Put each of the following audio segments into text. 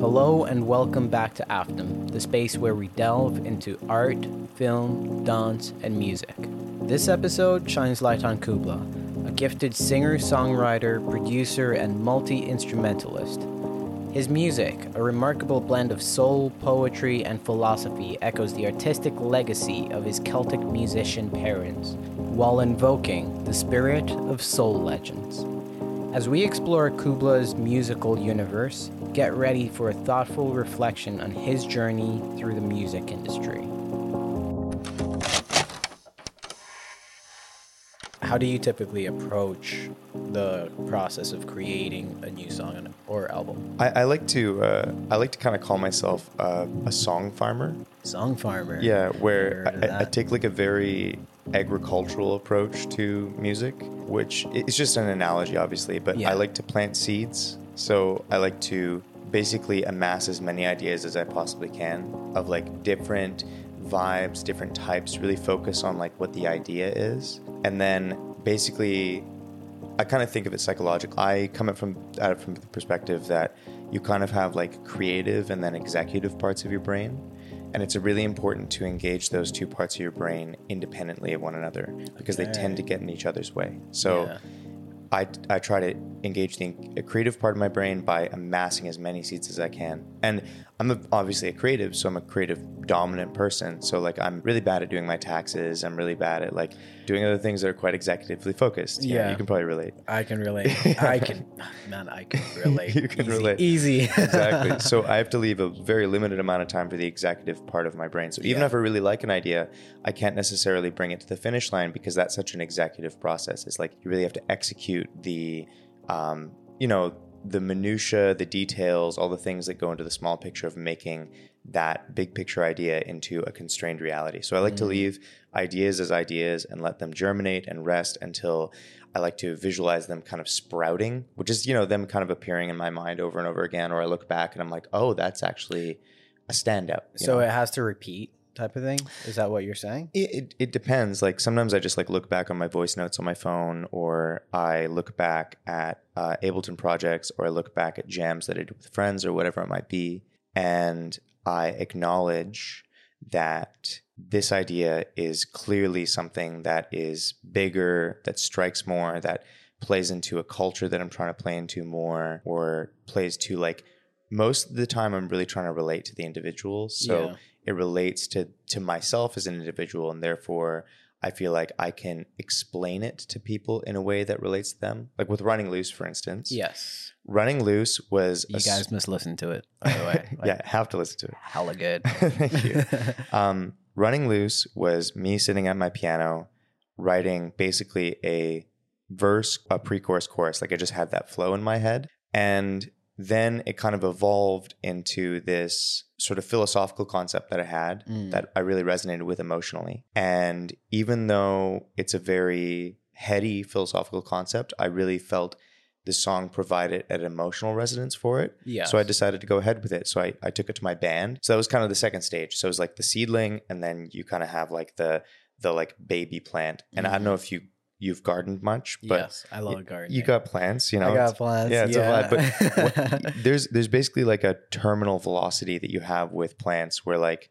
Hello and welcome back to AFDM, the space where we delve into art, film, dance, and music. This episode shines light on Kubla, a gifted singer, songwriter, producer, and multi instrumentalist. His music, a remarkable blend of soul, poetry, and philosophy, echoes the artistic legacy of his Celtic musician parents, while invoking the spirit of soul legends. As we explore Kubla's musical universe, get ready for a thoughtful reflection on his journey through the music industry. How do you typically approach the process of creating a new song or album? I, I like to uh, I like to kind of call myself uh, a song farmer. Song farmer. Yeah, where I, I take like a very agricultural approach to music, which is just an analogy, obviously, but Yeah. I like to plant seeds. So I like to basically amass as many ideas as I possibly can of like different vibes, different types, really focus on like what the idea is. And then basically I kind of think of it psychologically. I come at from at it from the perspective that you kind of have like creative and then executive parts of your brain, and it's really important to engage those two parts of your brain independently of one another because they tend to get in each other's way. So. Yeah. I, I try to engage the creative part of my brain by amassing as many seeds as I can. And I'm a, obviously a creative, so I'm a creative dominant person. So like I'm really bad at doing my taxes. I'm really bad at like doing other things that are quite executively focused. You know, Yeah. you can probably relate. I can relate. I can, man, I can relate. You can Easy. relate. Easy. exactly. So I have to leave a very limited amount of time for the executive part of my brain. So even Yeah. if I really like an idea, I can't necessarily bring it to the finish line because that's such an executive process. It's like you really have to execute the, um, you know, the minutia, the details, all the things that go into the small picture of making that big picture idea into a constrained reality. So I like to mm. leave ideas as ideas and let them germinate and rest until I like to visualize them kind of sprouting, which is, you know, them kind of appearing in my mind over and over again. Or I look back and I'm like, oh, that's actually a standout. so know? it has to repeat type of thing? Is that what you're saying? It, it, it depends. Like sometimes I just like look back on my voice notes on my phone, or I look back at uh, Ableton projects, or I look back at jams that I did with friends, or whatever it might be, and I acknowledge that this idea is clearly something that is bigger, that strikes more, that plays into a culture that I'm trying to play into more, or plays to like most of the time I'm really trying to relate to the individual. So Yeah. It relates to to myself as an individual and therefore I feel like I can explain it to people in a way that relates to them. Like with Running Loose, for instance. Yes. Running Loose was You guys must listen to it, by the way. Like, yeah, have to listen to it. Hella good. Thank you. Um, Running Loose was me sitting at my piano, writing basically a verse, a pre chorus, chorus. Like I just had that flow in my head. And then it kind of evolved into this sort of philosophical concept that I had Mm. that I really resonated with emotionally. And even though it's a very heady philosophical concept, I really felt the song provided an emotional resonance for it. Yeah. So I decided to go ahead with it. So I, I took it to my band. So that was kind of the second stage. So it was like the seedling, and then you kind of have like the the like baby plant. And I don't know if you you've gardened much, but yes, I love gardening. you got plants. You know, I got plants. yeah, it's a vibe. But what- there's there's basically like a terminal velocity that you have with plants where like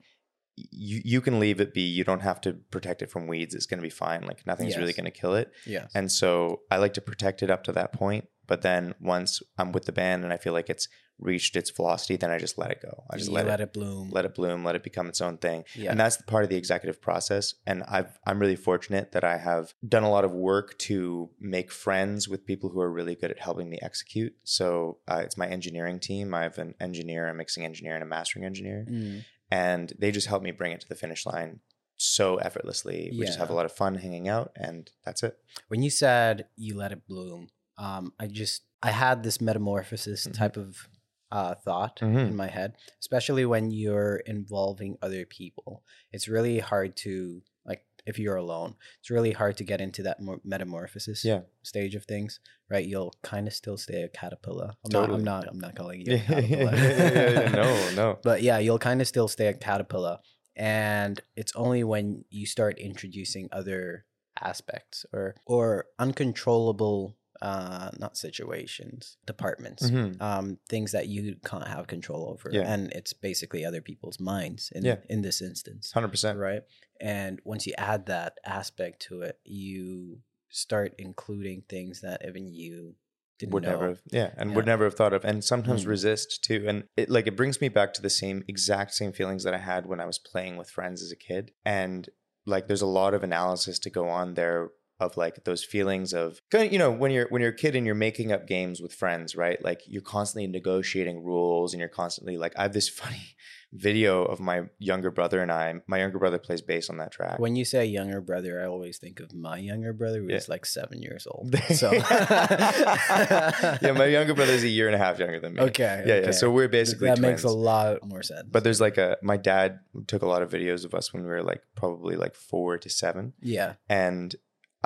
you you can leave it be. You don't have to protect it from weeds. It's going to be fine. Like nothing's really going to kill it. Yeah. And so I like to protect it up to that point. But then once I'm with the band and I feel like it's reached its velocity, then I just let it go. I just let, let it, it bloom. let it bloom, let it become its own thing. Yeah. And that's the part of the executive process. And I've I'm really fortunate that I have done a lot of work to make friends with people who are really good at helping me execute. So uh, it's my engineering team. I have an engineer, a mixing engineer, and a mastering engineer, Mm. and they just help me bring it to the finish line so effortlessly. We just have a lot of fun hanging out, and that's it. When you said you let it bloom, um, I just I had this metamorphosis Mhm. type of uh, thought Mhm. in my head, especially when you're involving other people. It's really hard to like if you're alone. It's really hard to get into that metamorphosis Yeah. stage of things, right? You'll kind of still stay a caterpillar. I'm Totally. not. I'm not. I'm not calling you a Yeah, yeah, caterpillar. yeah, yeah, yeah. No, no. But yeah, you'll kind of still stay a caterpillar. And it's only when you start introducing other aspects or or uncontrollable uh not situations departments Mhm. um things that you can't have control over Yeah. and it's basically other people's minds in Yeah. in this instance 100%. right and once you add that aspect to it you start including things that even you didn't would know never have, yeah and Yeah. would never have thought of and sometimes Mm. resist too and it like it brings me back to the same exact same feelings that i had when i was playing with friends as a kid and like there's a lot of analysis to go on there of like those feelings of you know when you're when you're a kid and you're making up games with friends right? Like you're constantly negotiating rules and you're constantly like i have this funny video of my younger brother and i my younger brother plays bass on that track. When you say younger brother i always think of my younger brother who's Yeah. like seven years old so. Yeah my younger brother is a year and a half younger than me. Okay yeah, okay. yeah. So we're basically that makes a lot more sense. But there's like a my dad took a lot of videos of us when we were like probably like four to seven, yeah. And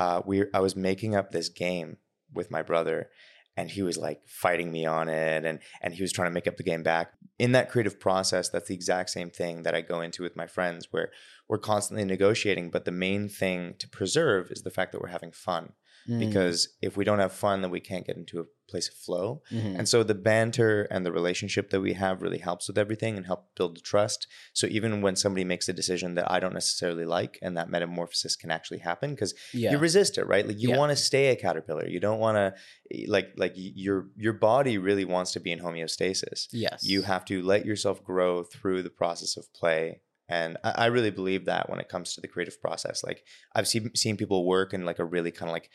uh, we I was making up this game with my brother, and he was like fighting me on it, and and he was trying to make up the game back. In that creative process, that's the exact same thing that I go into with my friends, where we're constantly negotiating, but the main thing to preserve is the fact that we're having fun. Mm, Because if we don't have fun, then we can't get into a place of flow. mhm. And so the banter and the relationship that we have really helps with everything and help build the trust. So even when somebody makes a decision that I don't necessarily like and that metamorphosis can actually happen because yeah you resist it, right? Like you Yeah. want to stay a caterpillar. You don't want to like like your your body really wants to be in homeostasis. yes You have to let yourself grow through the process of play. And I, I really believe that when it comes to the creative process, like I've seen seen people work in like a really kind of like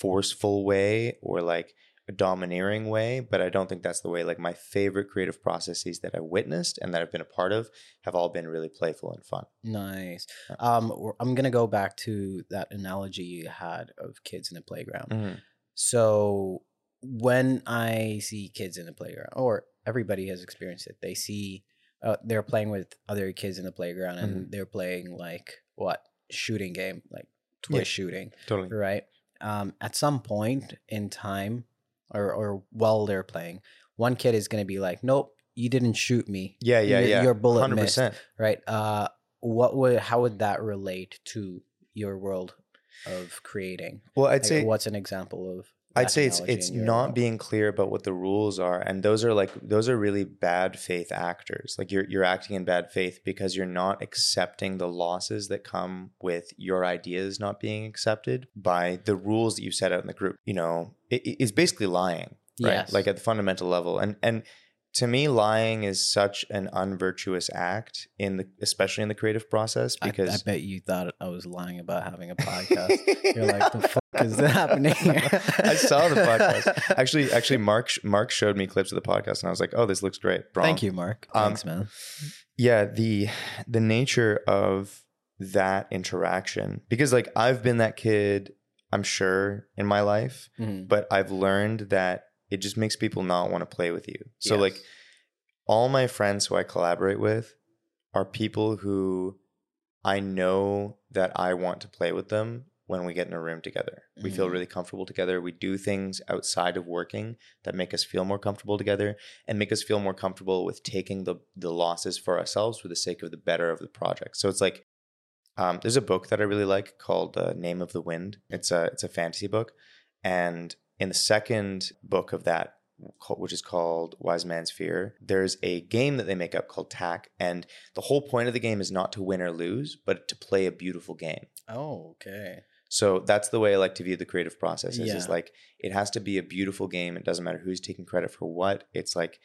forceful way or like a domineering way, but I don't think that's the way. Like my favorite creative processes that I witnessed and that I've been a part of have all been really playful and fun. Nice. Um, I'm gonna go back to that analogy you had of kids in the playground. So when I see kids in the playground, or everybody has experienced it, they see uh, they're playing with other kids in the playground, and Mhm. they're playing like what shooting game, like Yeah. shooting, Totally. right? Um, at some point in time, or or while they're playing, one kid is gonna be like, "Nope, you didn't shoot me." Yeah, yeah, Your- yeah. your bullet Hundred missed. right uh what would how would that relate to your world of creating Well, I'd Like, say what's an example of I'd say it's it's not being clear about what the rules are, and those are like those are really bad faith actors. Like you're you're acting in bad faith because you're not accepting the losses that come with your ideas not being accepted by the rules that you set out in the group. You know, it, it's basically lying, right? Yes. Like at the fundamental level, and and to me, lying is such an unvirtuous act in the especially in the creative process I, I bet you thought I was lying about having a podcast. You're like, the fuck is happening? I saw the podcast. Actually, actually, Mark Mark showed me clips of the podcast, and I was like, "Oh, this looks great." Thank you, Mark. Um, Thanks, man. Yeah, the the nature of that interaction, because like I've been that kid, I'm sure in my life, Mhm. but I've learned that it just makes people not want to play with you. So like all my friends who I collaborate with are people who I know that I want to play with them when we get in a room together. We feel Mhm. really comfortable together. We do things outside of working that make us feel more comfortable together and make us feel more comfortable with taking the the losses for ourselves for the sake of the better of the project. So it's like um, there's a book that I really like called uh, Name of the Wind. It's a it's a fantasy book, and in the second book of that, which is called Wise Man's Fear, there's a game that they make up called Tak, and the whole point of the game is not to win or lose, but to play a beautiful game. Oh, okay. So that's the way I like to view the creative process. Is, is like it has to be a beautiful game. It doesn't matter who's taking credit for what. It's like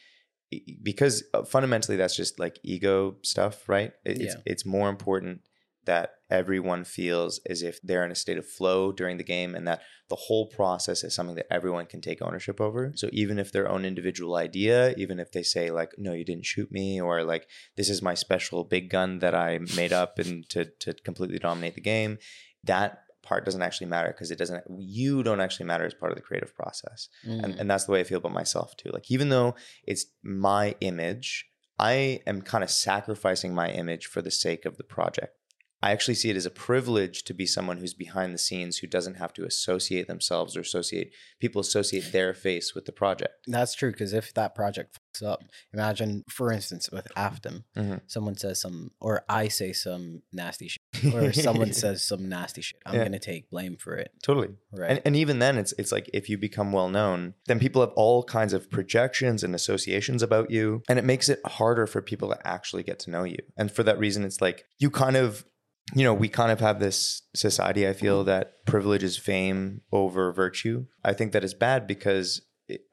because uh, fundamentally that's just like ego stuff, right? It's Yeah. it's more important that everyone feels as if they're in a state of flow during the game and that the whole process is something that everyone can take ownership over. So even if their own individual idea, even if they say like no you didn't shoot me or like this is my special big gun that I made up and to to completely dominate the game, that part doesn't actually matter because it doesn't you don't actually matter as part of the creative process and, Mm. and that's the way i feel about myself too like even though it's my image i am kind of sacrificing my image for the sake of the project i actually see it as a privilege to be someone who's behind the scenes who doesn't have to associate themselves or associate people associate their face with the project That's true because if that project fucks up, imagine, for instance, with AFDM, Mhm. someone says some, or I say some nasty shit or someone says some nasty shit, I'm Yeah. gonna take blame for it. totally. Right. And, and even then, it's it's like if you become well known, then people have all kinds of projections and associations about you, and it makes it harder for people to actually get to know you. And for that reason, it's like you kind of, you know, we kind of have this society. I feel that privileges fame over virtue. I think that is bad because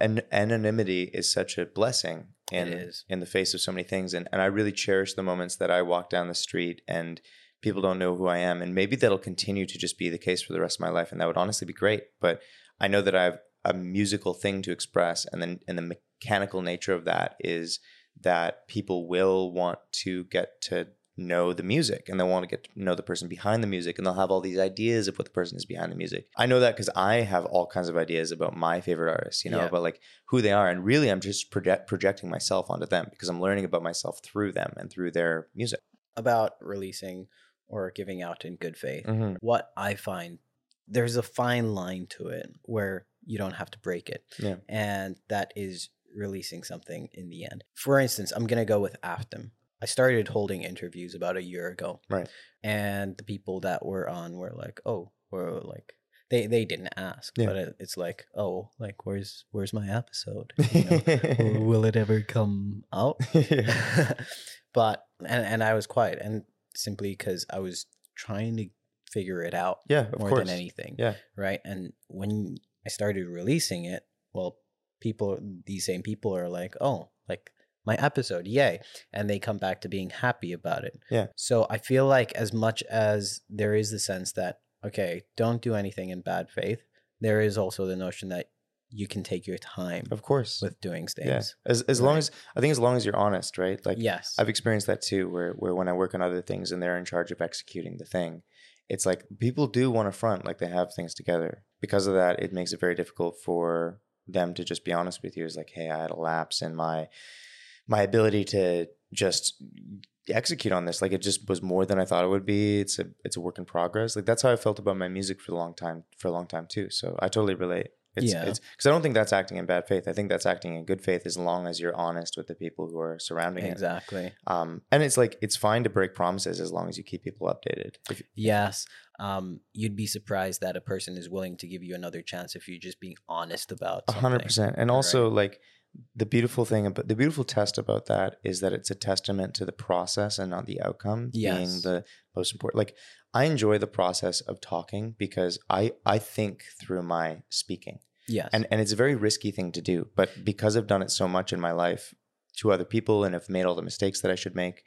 an- anonymity is such a blessing in in the face of so many things, and and I really cherish the moments that I walk down the street and people don't know who I am. And maybe that'll continue to just be the case for the rest of my life. And that would honestly be great. But I know that I have a musical thing to express. And then and the mechanical nature of that is that people will want to get to know the music and they want to get to know the person behind the music and they'll have all these ideas of what the person is behind the music. I know that because I have all kinds of ideas about my favorite artists, you know, Yeah. about like who they are. And really, I'm just project- projecting myself onto them because I'm learning about myself through them and through their music. About releasing or giving out in good faith. Mm-hmm. What I find there's a fine line to it where you don't have to break it. Yeah. And that is releasing something in the end. For instance, I'm gonna go with AFDM. I started holding interviews about a year ago. Right. And the people that were on were like, oh, were like they they didn't ask, Yeah. but it, it's like, oh, like where's where's my episode? You know, will it ever come out? but and and I was quiet, and simply because I was trying to figure it out yeah, more course. than anything, Yeah. right? And when I started releasing it, well, people, these same people are like, oh, like my episode, yay, and they come back to being happy about it. Yeah. So I feel like as much as there is the sense that okay, don't do anything in bad faith, there is also the notion that you can take your time Of course. with doing things. yeah. As as long as I think as long as you're honest, right? Like yes. I've experienced that too, where where when I work on other things and they're in charge of executing the thing, it's like people do want to front like they have things together. Because of that, it makes it very difficult for them to just be honest with you. Is like, hey, I had a lapse in my my ability to just execute on this. Like it just was more than I thought it would be. It's a it's a work in progress. Like that's how I felt about my music for a long time for a long time too. So I totally relate. It's, Yeah. it's because I don't think that's acting in bad faith. I think that's acting in good faith as long as you're honest with the people who are surrounding it. exactly. Um, and it's like it's fine to break promises as long as you keep people updated. If, Yes. Um, you'd be surprised that a person is willing to give you another chance if you're just being honest about A 100% And also, like the beautiful thing about the beautiful test about that is that it's a testament to the process and not the outcome being the most important. Like I enjoy the process of talking because I I think through my speaking, Yes. and and it's a very risky thing to do. But because I've done it so much in my life to other people and have made all the mistakes that I should make.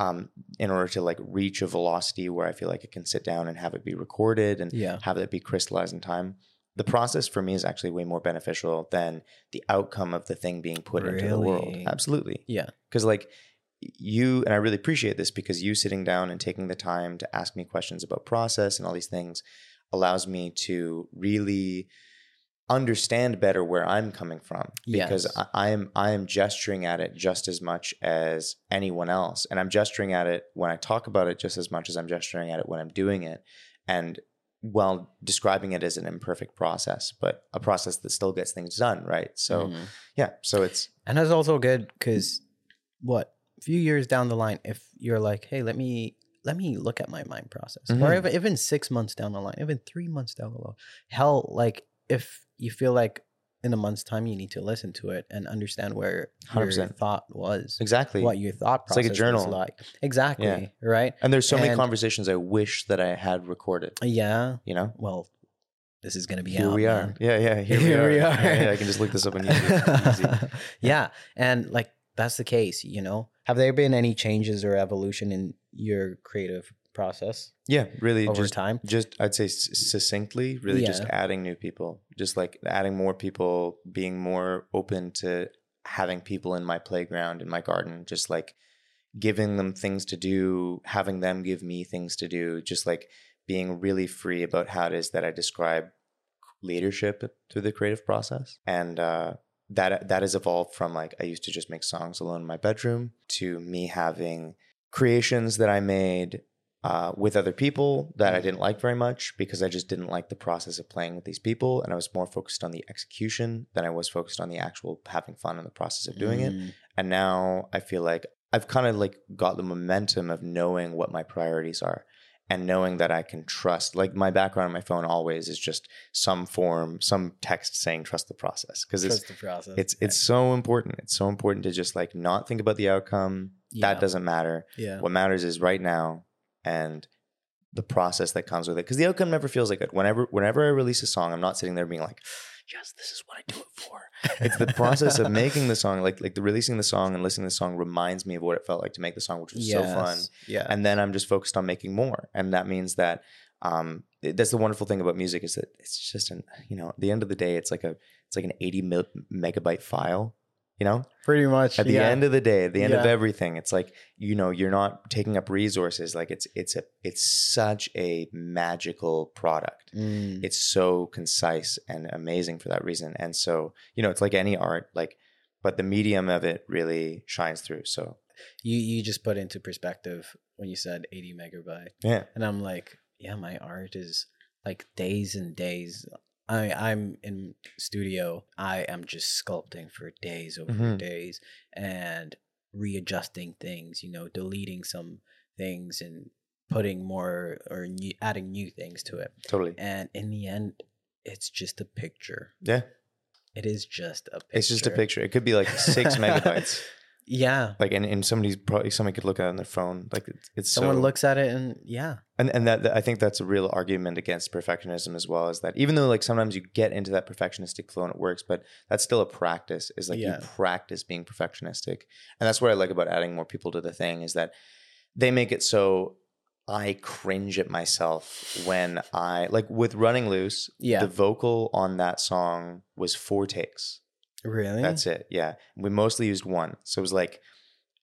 Um, in order to like reach a velocity where I feel like I can sit down and have it be recorded and yeah. have it be crystallized in time. The process for me is actually way more beneficial than the outcome of the thing being put into the world. Absolutely. Yeah. Because, like, you, and I really appreciate this because you sitting down and taking the time to ask me questions about process and all these things allows me to really understand better where I'm coming from because Yes. I am I am gesturing at it just as much as anyone else and I'm gesturing at it when I talk about it just as much as I'm gesturing at it when I'm doing it and while describing it as an imperfect process but a process that still gets things done right so Mhm. yeah so it's And that's also good because what a few years down the line, if you're like, hey, let me let me look at my mind process, or Mhm. even, even six months down the line, even three months down the line, hell, like if you feel like in a month's time you need to listen to it and understand where your 100%. thought was, exactly what your thought process It's like a was journal. like. Exactly. Right. and there's so many conversations I wish that I had recorded Yeah. you know Well, this is gonna be here out, we are man. yeah yeah here, Here we we are, are. Yeah, yeah, I can just look this up on YouTube yeah. And like that's the case, you know. Have there been any changes or evolution in your creative process yeah really over just time? just I'd say succinctly, really just adding new people, just like adding more people, being more open to having people in my playground, in my garden, just like giving them things to do, having them give me things to do, just like being really free about how it is that I describe leadership through the creative process. And uh, that that has evolved from like I used to just make songs alone in my bedroom to me having creations that I made uh, with other people that I didn't like very much because I just didn't like the process of playing with these people, and I was more focused on the execution than I was focused on the actual having fun in the process of doing it. Mm, And now I feel like I've kind of like got the momentum of knowing what my priorities are. and knowing that I can trust, like my background on my phone always is just some form, some text saying trust the process because it's the process. it's it's so important. It's so important to just like not think about the outcome. Yeah. That doesn't matter. yeah. What matters is right now and the process that comes with it. Because the outcome never feels like it. Whenever whenever I release a song, I'm not sitting there being like, yes, this is what I do it for. it's the process of making the song, like like the releasing the song and listening to the song reminds me of what it felt like to make the song, which was so fun. Yeah. And then I'm just focused on making more. And that means that um it- that's the wonderful thing about music is that it's just an you know, at the end of the day, it's like a it's like an 80 mil- megabyte file. You know, Pretty much. at the yeah. end of the day at the end of everything it's like you know you're not taking up resources like it's it's a it's such a magical product Mm. it's so concise and amazing for that reason and so you know it's like any art like but the medium of it really shines through so you you just put into perspective when you said 80 megabyte yeah and i'm like yeah my art is like days and days i i'm in studio i am just sculpting for days over Mhm. days and readjusting things you know deleting some things and putting more or new, adding new things to it. Totally. And in the end it's just a picture. Yeah. It is just a picture it's just a picture. It could be like six megabytes yeah like and, and somebody's probably somebody could look at it on their phone like it's, it's someone so, looks at it and yeah and and that, that I think that's a real argument against perfectionism as well. Is that even though like sometimes you get into that perfectionistic flow and it works, but that's still a practice. Is like Yeah. you practice being perfectionistic, and that's what I like about adding more people to the thing. Is that they make it so I cringe at myself when I like with running loose. Yeah. the vocal on that song was four takes. Really That's it. Yeah. We mostly used one. So it was like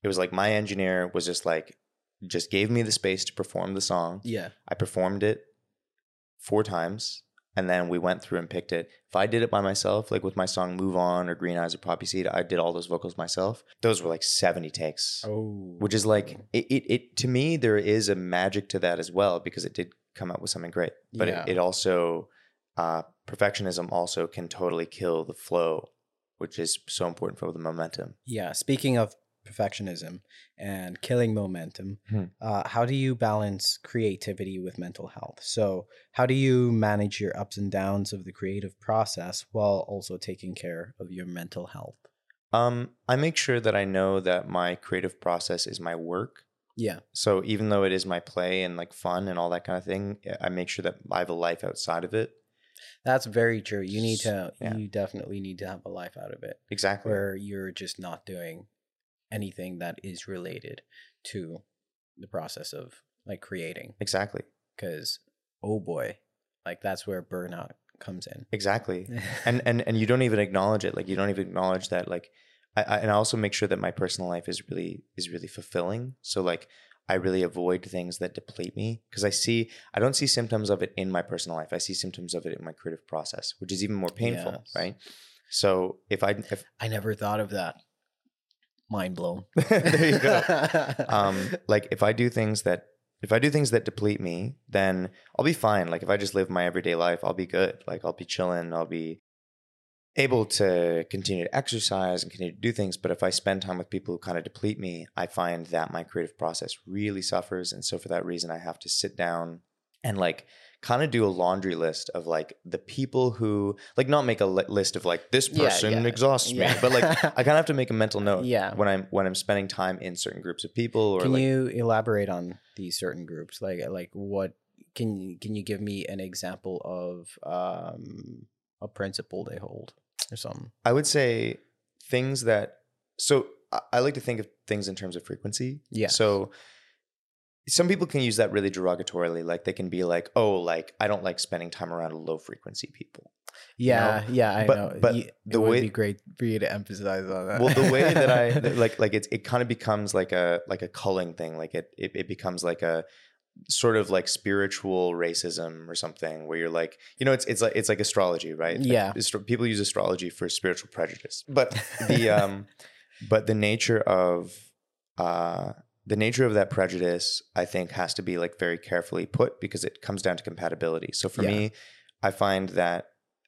it was like my engineer was just like just gave me the space to perform the song. yeah I performed it four times and then we went through and picked it. If I did it by myself, like with my song Move On or Green Eyes or Poppy Seed, I did all those vocals myself. Those were like 70 takes. oh Which is like it, it, it to me there is a magic to that as well because it did come out with something great. But Yeah. it, it also uh perfectionism also can totally kill the flow, which is so important for the momentum. Yeah, speaking of perfectionism and killing momentum, Hmm. uh, how do you balance creativity with mental health? So, how do you manage your ups and downs of the creative process while also taking care of your mental health? Um I make sure that I know that my creative process is my work Yeah, So even though it is my play and like fun and all that kind of thing, I make sure that I have a life outside of it. That's very true. You need to, Yeah. you definitely need to have a life out of it Exactly. where you're just not doing anything that is related to the process of like creating. Exactly. Because, oh boy, like that's where burnout comes in. Exactly. And and and you don't even acknowledge it. Like you don't even acknowledge that. Like I, I and I also make sure that my personal life is really is really fulfilling. So like I really avoid things that deplete me because I see I don't see symptoms of it in my personal life. I see symptoms of it in my creative process, which is even more painful, Yes. right? So if I if I never thought of that. Mind blown. there you go. um like if i do things that if i do things that deplete me then i'll be fine like if i just live my everyday life i'll be good like i'll be chilling i'll be able to continue to exercise and continue to do things but if i spend time with people who kind of deplete me i find that my creative process really suffers and so for that reason i have to sit down and like kind of do a laundry list of like the people who like not make a li- list of like this person yeah, exhausts me yeah. but like i kind of have to make a mental note Yeah. when i'm when i'm spending time in certain groups of people or Can like you elaborate on these certain groups? Like like what can can you give me an example of um a principle they hold or something? I would say things that so I, like to think of things in terms of frequency. Yeah. So some people can use that really derogatorily. Like they can be like, oh, like I don't like spending time around low frequency people. Yeah, yeah, I but- know. but You- the would way- be great for you to emphasize on that. Well, the way that I like like it's it kind of becomes like a like a culling thing. Like it, it it becomes like a sort of like spiritual racism or something where you're like you know it's it's like it's like astrology right Yeah. astro- people use astrology for spiritual prejudice but the um but the nature of uh the nature of that prejudice i think has to be like very carefully put because it comes down to compatibility so for Yeah. me i find that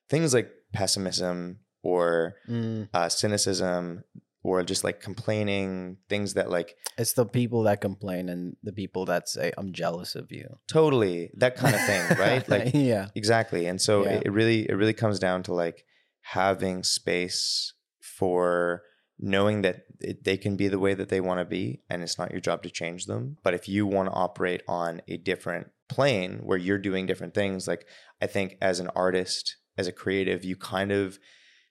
things like pessimism or Mm, uh, cynicism or just like complaining things that like It's the people that complain and the people that say, I'm jealous of you. totally that kind of thing, right? Like yeah. exactly. And so Yeah. it, it really it really comes down to like having space for knowing that it, they can be the way that they want to be and it's not your job to change them but if you want to operate on a different plane where you're doing different things like i think as an artist as a creative you kind of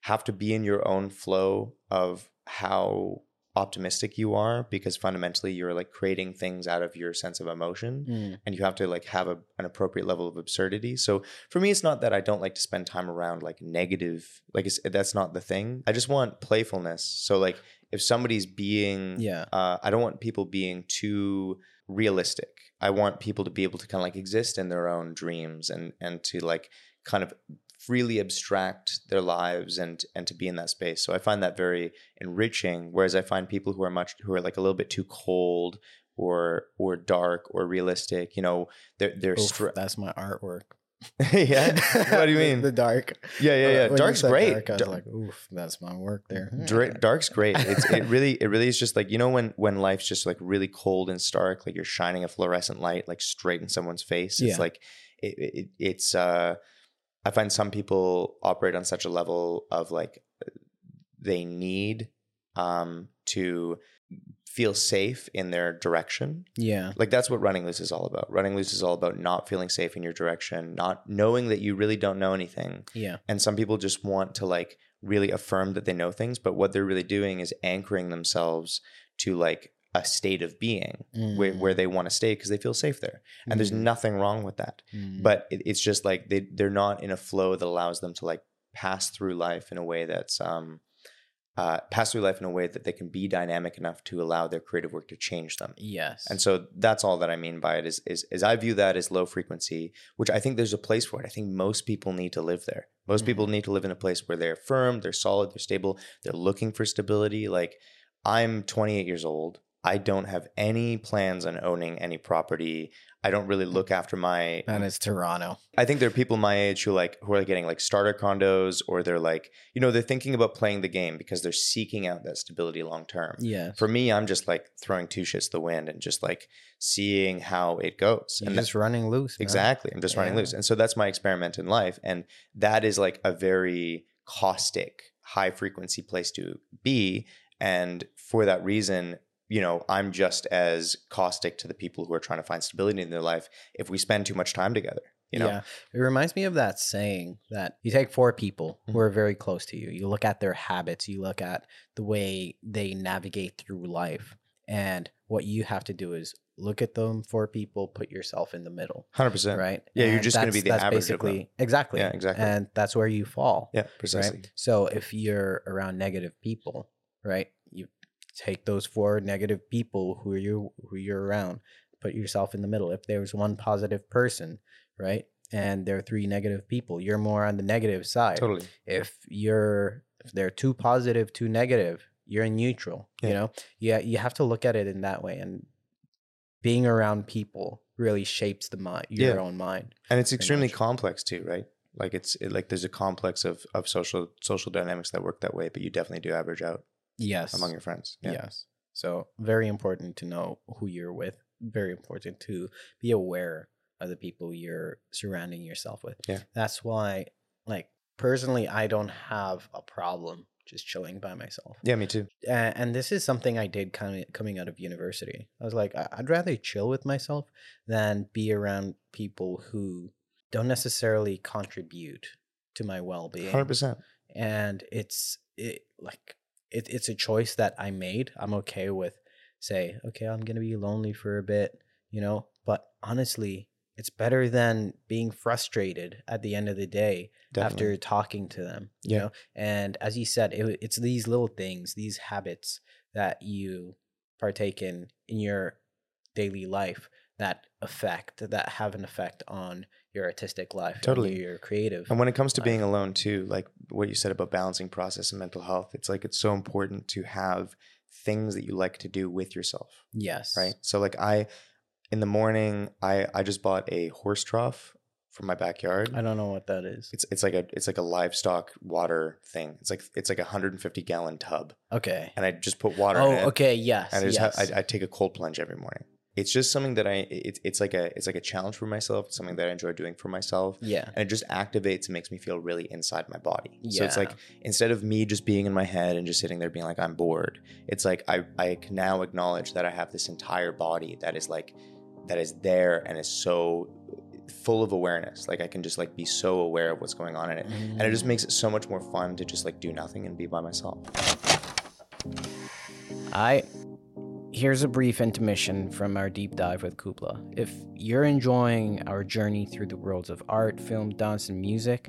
have to be in your own flow of how optimistic you are because fundamentally you're like creating things out of your sense of emotion Mm. and you have to like have a, an appropriate level of absurdity so for me it's not that i don't like to spend time around like negative like it's, that's not the thing i just want playfulness so like if somebody's being Yeah. uh, i don't want people being too realistic i want people to be able to kind of like exist in their own dreams and and to like kind of freely abstract their lives and and to be in that space so i find that very enriching whereas i find people who are much who are like a little bit too cold or or dark or realistic you know they're they're Oof, that's my artwork. yeah what do you mean The, dark. yeah yeah yeah When dark's great Dark, I was Dar- like, oof, that's my work there. Dra- dark's great. It's it really it really is just like you know when when life's just like really cold and stark, like you're shining a fluorescent light like straight in someone's face. It's Yeah. like it, it it's uh I find some people operate on such a level of like they need um to feel safe in their direction Yeah. like that's what running loose is all about running loose is all about not feeling safe in your direction not knowing that you really don't know anything Yeah. and some people just want to like really affirm that they know things but what they're really doing is anchoring themselves to like a state of being where, Mm. where they want to stay because they feel safe there and there's Mm. nothing wrong with that Mm. but it, it's just like they, they're not in a flow that allows them to like pass through life in a way that's um uh, pass through life in a way that they can be dynamic enough to allow their creative work to change them yes. and so that's all that I mean by it is, is is I view that as low frequency, which I think there's a place for it. I think most people need to live there. Most Mhm. people need to live in a place where they're firm, they're solid, they're stable, they're looking for stability. Like I'm 28 years old. I don't have any plans on owning any property. I don't really look after my and it's Toronto. I think there are people my age who like who are getting like starter condos or they're like, you know, they're thinking about playing the game because they're seeking out that stability long term Yeah. for me, I'm just like throwing two shits the wind and just like seeing how it goes. You're and just running loose. man. exactly, I'm just running loose. And so that's my experiment in life. And that is like a very caustic, high frequency place to be. And for that reason, you know, I'm just as caustic to the people who are trying to find stability in their life if we spend too much time together. You know, Yeah. It reminds me of that saying that you take four people who mm-hmm. are very close to you. You look at their habits, you look at the way they navigate through life. And what you have to do is look at them four people, put yourself in the middle. hundred percent. Right. Yeah, you're just gonna be that's- the that's average of them. basically exactly. Yeah, exactly. And that's where you fall. Yeah, precisely. Right. So if you're around negative people, right, take those four negative people who you who you're around, put yourself in the middle. If there's one positive person, right, and there are three negative people, you're more on the negative side. Totally. If you're if they're too positive, too negative, you're in neutral. Yeah. You know, yeah, you have to look at it in that way. And being around people really shapes the mind, your Yeah. own mind. and it's extremely much. complex too right like it's it, like there's a complex of of social social dynamics that work that way but you definitely do average out Yes. among your friends yeah Yes. So very important to know who you're with. Very important to be aware of the people you're surrounding yourself with. Yeah. That's why, like personally, I don't have a problem just chilling by myself. yeah me too And, and this is something I did kind of coming out of university. I was like, I- I'd rather chill with myself than be around people who don't necessarily contribute to my well-being Hundred percent. and it's it like it, it's a choice that I made. I'm okay with say, okay, I'm gonna be lonely for a bit, you know. But honestly, it's better than being frustrated at the end of the day Definitely. after talking to them, you Yeah. know. And as you said, it, it's these little things, these habits that you partake in in your daily life that affect that have an effect on your artistic life, and Totally. your creative. And when it comes to being alone too, like what you said about balancing process and mental health, it's like it's so important to have things that you like to do with yourself, yes, right? So like I in the morning, I I just bought a horse trough from my backyard. I don't know what that is. It's it's like a it's like a livestock water thing. It's like it's like a 150 gallon tub, Okay. and I just put water. Oh, in it, okay. Yes. And I just yes. have, I, I take a cold plunge every morning. It's just something that I it's it's like a it's like a challenge for myself. It's something that I enjoy doing for myself. yeah. And it just activates and makes me feel really inside my body. Yeah. So it's like instead of me just being in my head and just sitting there being like I'm bored, it's like I I can now acknowledge that I have this entire body that is like that is there and is so full of awareness. Like I can just like be so aware of what's going on in it. And it just mm. makes it so much more fun to just like do nothing and be by myself. I here's a brief intermission from our deep dive with Kubla. If you're enjoying our journey through the worlds of art, film, dance, and music,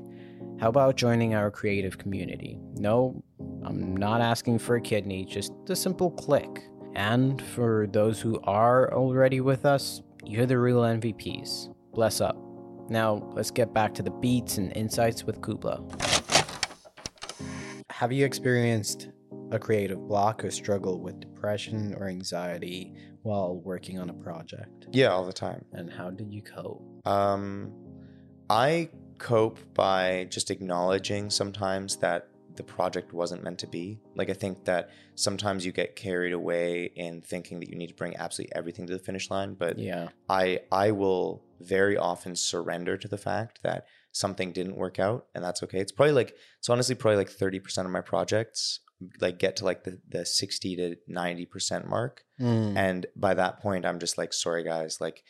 how about joining our creative community? No, I'm not asking for a kidney, just a simple click. And for those who are already with us, you're the real MVPs. Bless up. Now, let's get back to the beats and insights with Kubla. Have you experienced a creative block or struggle with depression or anxiety while working on a project? Yeah, all the time. And how did you cope? Um, I cope by just acknowledging sometimes that the project wasn't meant to be. Like, I think that sometimes you get carried away in thinking that you need to bring absolutely everything to the finish line, but Yeah. I I will very often surrender to the fact that something didn't work out, and that's okay. It's probably like it's honestly probably like thirty percent of my projects like get to like the the sixty to ninety percent mark, Mm. and by that point, I'm just like, sorry guys, like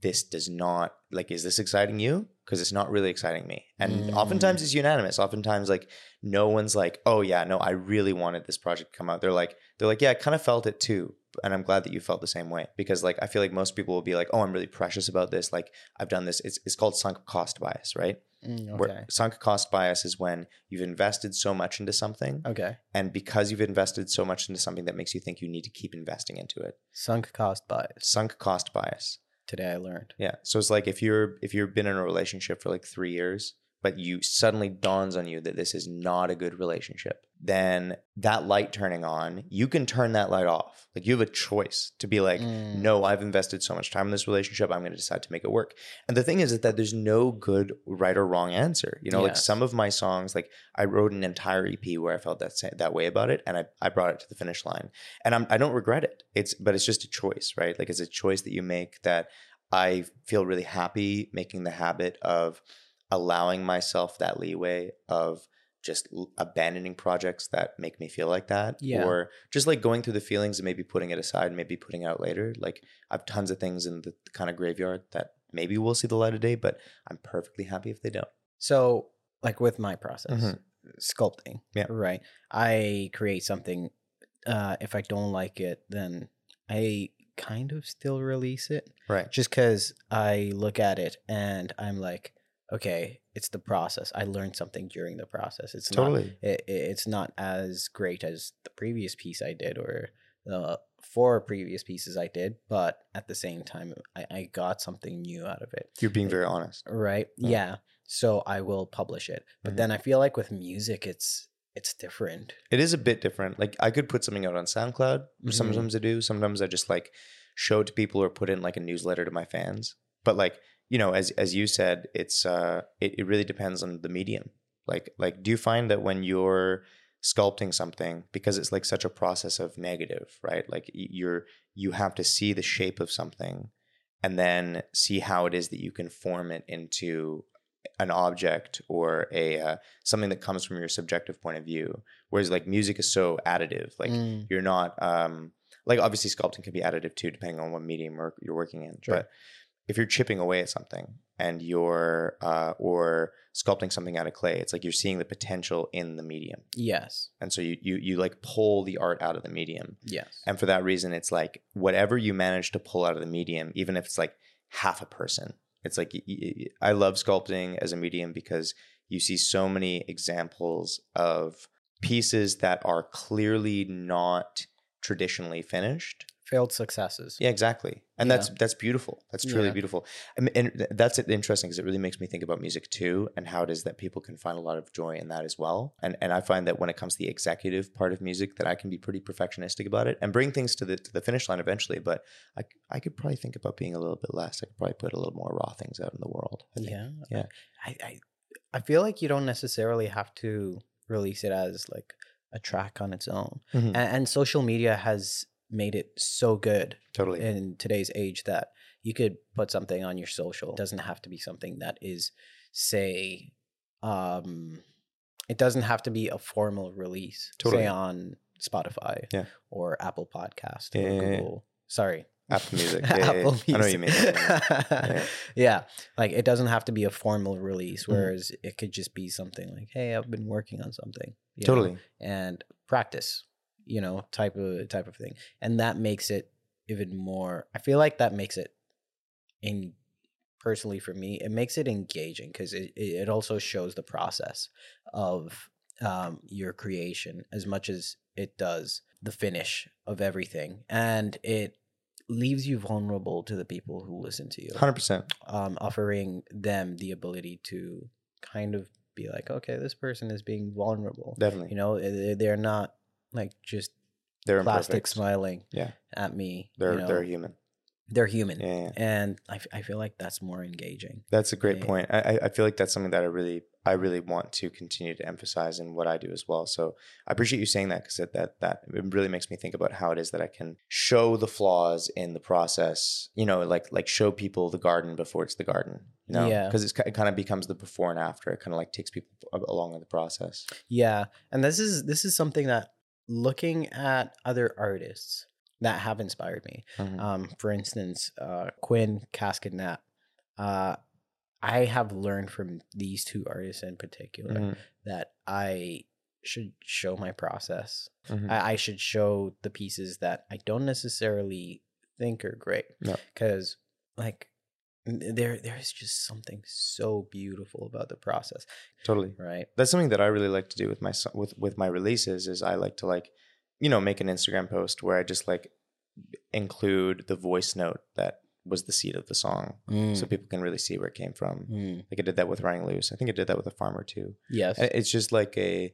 this does not like is this exciting you? Because it's not really exciting me. And Mm. oftentimes it's unanimous. Oftentimes like no one's like oh yeah no i really wanted this project to come out. They're like they're like yeah i kind of felt it too and i'm glad that you felt the same way. Because like i feel like most people will be like oh i'm really precious about this. Like i've done this. It's, it's called sunk cost bias right Mm, where okay. sunk cost bias is when you've invested so much into something Okay. and because you've invested so much into something that makes you think you need to keep investing into it Sunk cost bias. sunk cost bias Today I learned. yeah. So it's like if you're if you've been in a relationship for like three years, but you suddenly dawns on you that this is not a good relationship, then that light turning on, you can turn that light off. Like you have a choice to be like, Mm. no, I've invested so much time in this relationship, I'm going to decide to make it work. And the thing is that there's no good right or wrong answer. You know, like some of my songs, like I wrote an entire EP where I felt that that way about it, and I, I brought it to the finish line, and I'm, I don't regret it. It's but it's just a choice, right? Like it's a choice that you make that I feel really happy making the habit of allowing myself that leeway of just l- abandoning projects that make me feel like that Yeah. or just like going through the feelings and maybe putting it aside and maybe putting it out later like i've tons of things in the kind of graveyard that maybe will see the light of day but i'm perfectly happy if they don't So, like with my process, Mhm. sculpting. Yeah. Right. I create something. Uh, if I don't like it, then I kind of still release it right just because I look at it and I'm like, okay, it's the process. I learned something during the process. It's not totally it, it- it's not as great as the previous piece I did or the four previous pieces I did, but at the same time, I, I got something new out of it. you're being very honest Right? Yeah. Yeah. So I will publish it. But Mhm. then I feel like with music, it's it's different. it is a bit different like i could put something out on soundcloud Mhm. sometimes i do sometimes i just like show it to people or put in like a newsletter to my fans but like you know as as you said it's uh it, it really depends on the medium. Like like do you find that when you're sculpting something because it's like such a process of negative right? Like you're you have to see the shape of something and then see how it is that you can form it into an object or a uh, something that comes from your subjective point of view. Whereas like music is so additive. Like Mm, you're not um like obviously sculpting can be additive too depending on what medium you're working in Sure. but if you're chipping away at something and you're uh or sculpting something out of clay it's like you're seeing the potential in the medium yes. and so you you you like pull the art out of the medium Yes. and for that reason it's like whatever you manage to pull out of the medium even if it's like half a person it's like i love sculpting as a medium because you see so many examples of pieces that are clearly not traditionally finished failed successes. Yeah, exactly. And Yeah. that's that's beautiful. That's truly Yeah. beautiful. And, and th- that's interesting because it really makes me think about music too, and how it is that people can find a lot of joy in that as well. And and I find that when it comes to the executive part of music, that I can be pretty perfectionistic about it and bring things to the to the finish line eventually. But I I could probably think about being a little bit less. I could probably put a little more raw things out in the world. Yeah. Yeah. I, I I feel like you don't necessarily have to release it as like a track on its own. Mhm. And, and social media has made it so good Totally. in today's age that you could put something on your social. It doesn't have to be something that is, say, um, it doesn't have to be a formal release, Totally. say on Spotify Yeah. or Apple Podcast Yeah, or yeah, yeah. Google. Sorry. Apple Music. Yeah. Apple I know you mean. Music. Yeah. yeah. Like it doesn't have to be a formal release, Mhm. whereas it could just be something like, "Hey, I've been working on something." you know, Totally. and practice, you know, type of type of thing, and that makes it even more. I feel like that makes it, in personally for me, it makes it engaging because it it also shows the process of um, your creation as much as it does the finish of everything, and it leaves you vulnerable to the people who listen to you Hundred percent. um, offering them the ability to kind of be like, okay, this person is being vulnerable. Definitely. You know, they're not like just they're plastic imperfect. smiling Yeah. at me. They're you know? they're human. they're human, Yeah, yeah. and I, f- I feel like that's more engaging. That's a great Yeah. point. I, I- feel like that's something that I really I really want to continue to emphasize in what I do as well. So I appreciate you saying that because that, that that it really makes me think about how it is that I can show the flaws in the process. You know, like like show people the garden before it's the garden. You know, Yeah. because it kind of becomes the before and after. It kind of like takes people along in the process. Yeah, and this is this is something that looking at other artists that have inspired me. Mhm. Um, for instance, uh, Quinn Casket. Uh, I have learned from these two artists in particular Mhm. that I should show my process. Mhm. I, I should show the pieces that I don't necessarily think are great. Because like n- there there is just something so beautiful about the process, Totally. right? that's something that I really like to do with my with with my releases is I like to like you know make an Instagram post where I just like include the voice note that was the seed of the song so people can really see where it came from. Mm. Like I did that with Running Loose. I think I did that with a farmer too. Yes. It's just like a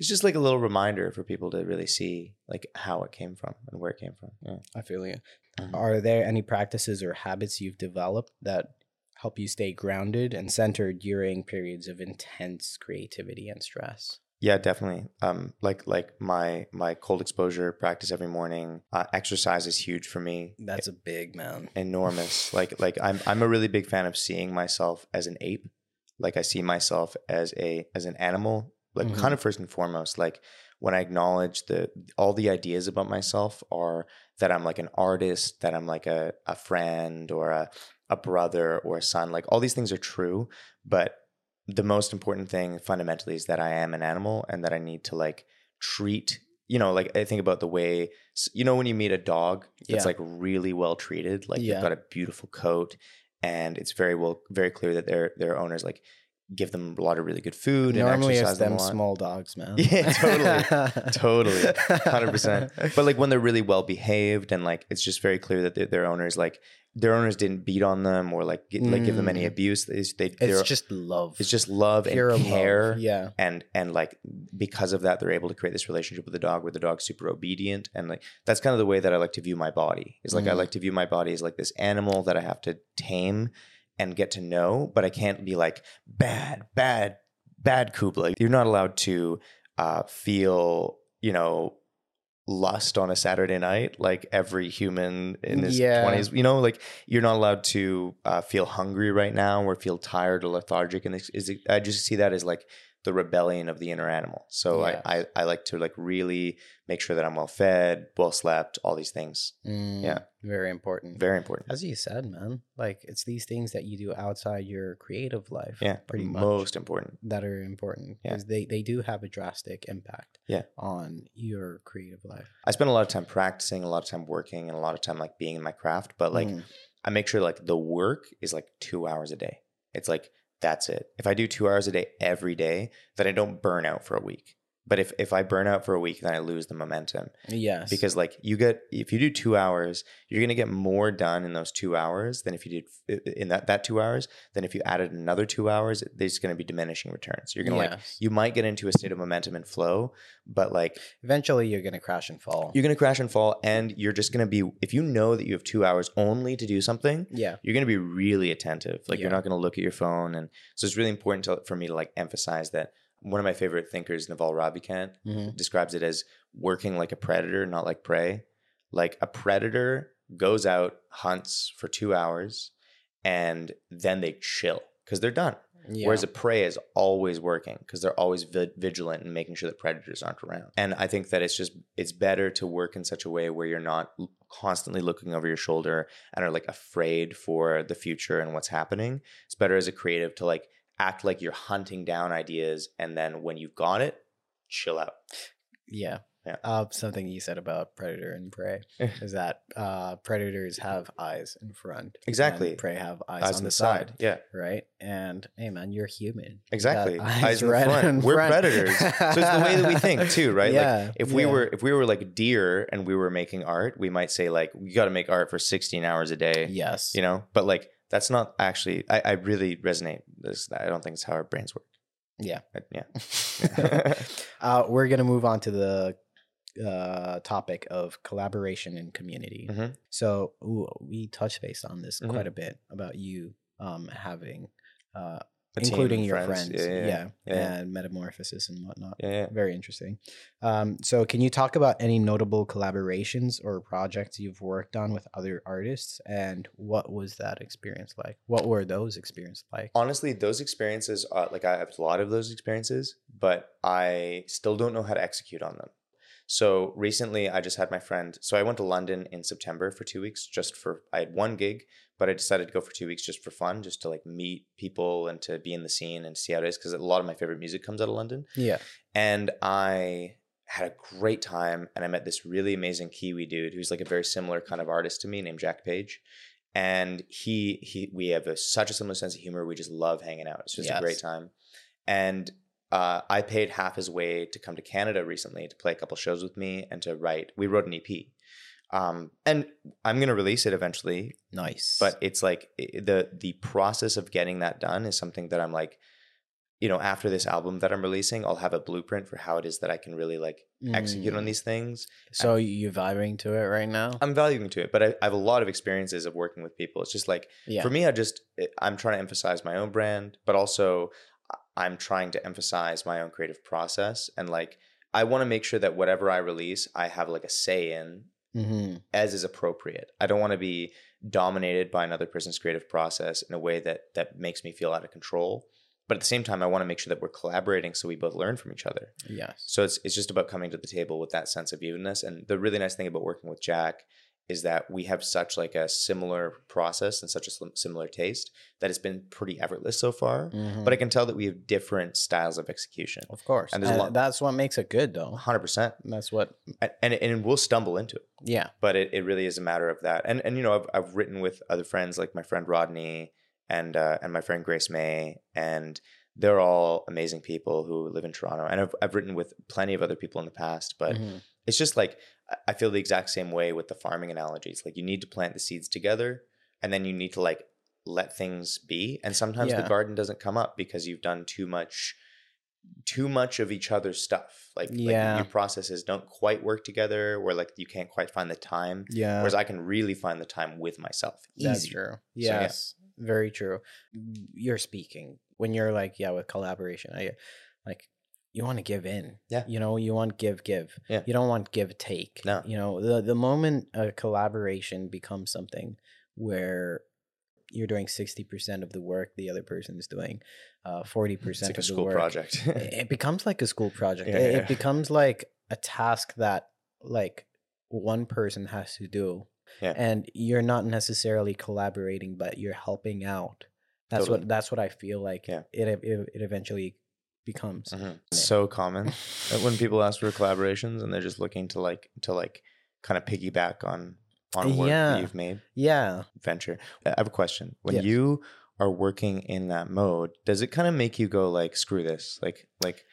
it's just like a little reminder for people to really see like how it came from and where it came from. Yeah. I feel you. Mhm. Are there any practices or habits you've developed that help you stay grounded and centered during periods of intense creativity and stress? Yeah, definitely. Um, like like my my cold exposure practice every morning. Uh, exercise is huge for me. That's a big man. enormous. like like I'm I'm a really big fan of seeing myself as an ape. Like I see myself as a as an animal. Like Mhm. kind of first and foremost. Like when I acknowledge the all the ideas about myself are that I'm like an artist, that I'm like a, a friend or a a brother or a son. Like all these things are true, but the most important thing fundamentally is that I am an animal and that I need to like treat you know like I think about the way you know when you meet a dog that's Yeah. like really well treated like Yeah. they've got a beautiful coat and it's very well very clear that their their owners like give them a lot of really good food Normally, and it's exercise them them small dogs, man. Yeah, totally. Totally. 100%. But like when they're really well behaved and like it's just very clear that their, owners like their owners didn't beat on them or like get, like give them any Mm. abuse. It's, they, it's just love. it's just love pure and care. love. Yeah. And and like because of that, they're able to create this relationship with the dog where the dog's super obedient. And like that's kind of the way that I like to view my body. Is like I Mhm. like to view my body as like this animal that I have to tame and get to know, but I can't be like bad, bad, bad Kubla. You're not allowed to uh, feel, you know, lust on a Saturday night like every human in his Yeah. 20s. You know, like you're not allowed to uh, feel hungry right now or feel tired or lethargic. And I just see that as like the rebellion of the inner animal. So. I, I I like to like really make sure that I'm well fed, well slept, all these things. Mm, Yeah. Very important. Very important. As you said, man, like it's these things that you do outside your creative life. Yeah, Pretty much. most important. that are important Yeah. because they, they do have a drastic impact Yeah. on your creative life. I spend a lot of time practicing, a lot of time working, and a lot of time like being in my craft. But like Mm. I make sure like the work is like two hours a day. It's like that's it. If I do two hours a day every day, then I don't burn out for a week. But if if I burn out for a week, then I lose the momentum Yes. because like you get if you do two hours, you're gonna get more done in those two hours than if you did in that that two hours. Then if you added another two hours, there's gonna be diminishing returns. You're gonna like you might get into a state of momentum and flow, but like eventually you're gonna crash and fall. you're gonna crash and fall, and you're just gonna be if you know that you have two hours only to do something, yeah. you're going to be really attentive. Like you're not going to look at your phone, and so it's really important to, for me to like emphasize that. One of my favorite thinkers, Naval Ravikant, Mhm. describes it as working like a predator, not like prey. Like a predator goes out, hunts for two hours, and then they chill because they're done. Yeah. Whereas a prey is always working because they're always vi- vigilant and making sure that predators aren't around. And I think that it's just it's better to work in such a way where you're not l- constantly looking over your shoulder and are like afraid for the future and what's happening. It's better as a creative to like act like you're hunting down ideas and then when you've got it, chill out. Yeah. Yeah. Uh, something you said about predator and prey is that uh, predators have eyes in front. Exactly. And prey have eyes, Eyes on the side. Yeah, Right. And hey, man, you're human. You got exactly. Eyes, in front. We're predators. so it's the way that we think too, right? Like Yeah. if we yeah. were if we were like deer and we were making art, we might say like we got to make art for 16 hours a day. Yes. You know, but like that's not actually. I, I really resonate. This I don't think it's how our brains work. Yeah. But, yeah. uh, we're gonna move on to the uh, topic of collaboration and community. Mhm. So ooh, we touched base on this Mhm. quite a bit about you um, having, uh, including your friends, Yeah, yeah, yeah. yeah. and metamorphosis and whatnot. yeah, yeah. Very interesting. Um, so, can you talk about any notable collaborations or projects you've worked on with other artists, and what was that experience like? What were those experiences like? Honestly, those experiences, are, like I have a lot of those experiences, but I still don't know how to execute on them. So recently, I just had my friend. So I went to London in September for two weeks, just for I had one gig, but I decided to go for two weeks just for fun, just to like meet people and to be in the scene and see how it is. Because a lot of my favorite music comes out of London. Yeah. and I had a great time and I met this really amazing Kiwi dude who's like a very similar kind of artist to me named Jack Page and he he we have a, such a similar sense of humor we just love hanging out it's just a great time and uh, I paid half his way to come to Canada recently to play a couple shows with me and to write we wrote an EP um, and I'm gonna release it eventually Nice. but it's like the the process of getting that done is something that I'm like you know after this album that I'm releasing I'll have a blueprint for how it is that I can really like execute on Mm. these things So you're vibing to it right now? I'm valuing to it but I, I have a lot of experiences of working with people it's just like yeah. for me I just I'm trying to emphasize my own brand but also I'm trying to emphasize my own creative process and like I want to make sure that whatever I release I have like a say in hmm as is appropriate. I don't want to be dominated by another person's creative process in a way that that makes me feel out of control. But at the same time, I want to make sure that we're collaborating so we both learn from each other. Yes. So it's it's just about coming to the table with that sense of evenness. And the really nice thing about working with Jack is that we have such like a similar process and such a similar taste that it's been pretty effortless so far. Mhm. But I can tell that we have different styles of execution. of course, and and, a lot- that's what makes it good, though. 100%. That's what. And, and, and we'll stumble into it. Yeah. but it, it really is a matter of that. And and you know, I've I've written with other friends like my friend Rodney and uh, and my friend Grace May, and they're all amazing people who live in Toronto. And I've I've written with plenty of other people in the past, but Mhm. it's just like I- feel the exact same way with the farming analogies. Like you need to plant the seeds together, and then you need to like let things be. And sometimes the garden doesn't come up because you've done too much too much of each other's stuff like, Yeah. like your processes don't quite work together or like you can't quite find the time yeah. Whereas I can really find the time with myself. That's Easy. true. yeah. Yes, very true. You're speaking when you're like, yeah, with collaboration. I like you want to give in. Yeah. You know, you want give give. Yeah. You don't want give take. No. You know, the the moment a collaboration becomes something where you're doing 60% of the work the other person is doing uh 40% It's like of a the school work project. it it becomes like a school project Yeah, it, yeah. it becomes like a task that like one person has to do Yeah. and you're not necessarily collaborating but you're helping out that's Totally. what that's what i feel like Yeah. it, it it eventually becomes Mhm. So common that when people ask for collaborations and they're just looking to like to like kind of piggyback on on work Yeah. that you've made yeah venture. I have a question. When Yes. you are working in that mode, does it kind of make you go like screw this? Like like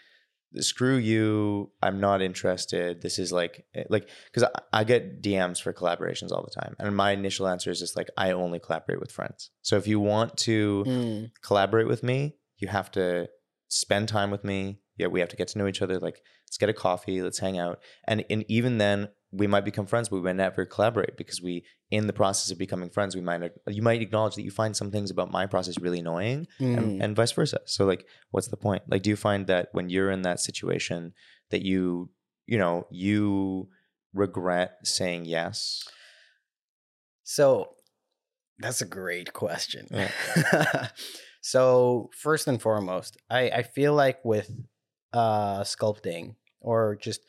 screw you i'm not interested this is like eh, like because I, I get dms for collaborations all the time and my initial answer is just like i only collaborate with friends so if you want to Mm, collaborate with me you have to spend time with me yeah we have to get to know each other like let's get a coffee let's hang out and and even then we might become friends but we might never collaborate because we in the process of becoming friends we might you might acknowledge that you find some things about my process really annoying mm. and, and vice versa. So like, what's the point? Like, do you find that when you're in that situation that you, you know, you regret saying yes? So that's a great question. Yeah. so first and foremost, I, I feel like with uh sculpting or just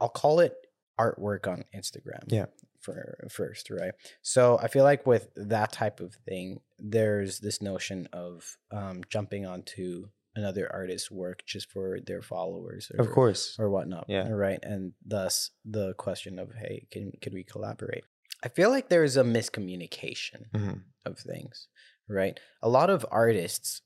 I'll call it artwork on Instagram. Yeah. For first, right? So I feel like with that type of thing, there's this notion of um jumping onto another artist's work just for their followers or, Of course. or whatnot. Yeah. Right. And thus the question of, hey, can could we collaborate? I feel like there is a miscommunication Mhm. of things, right? A lot of artists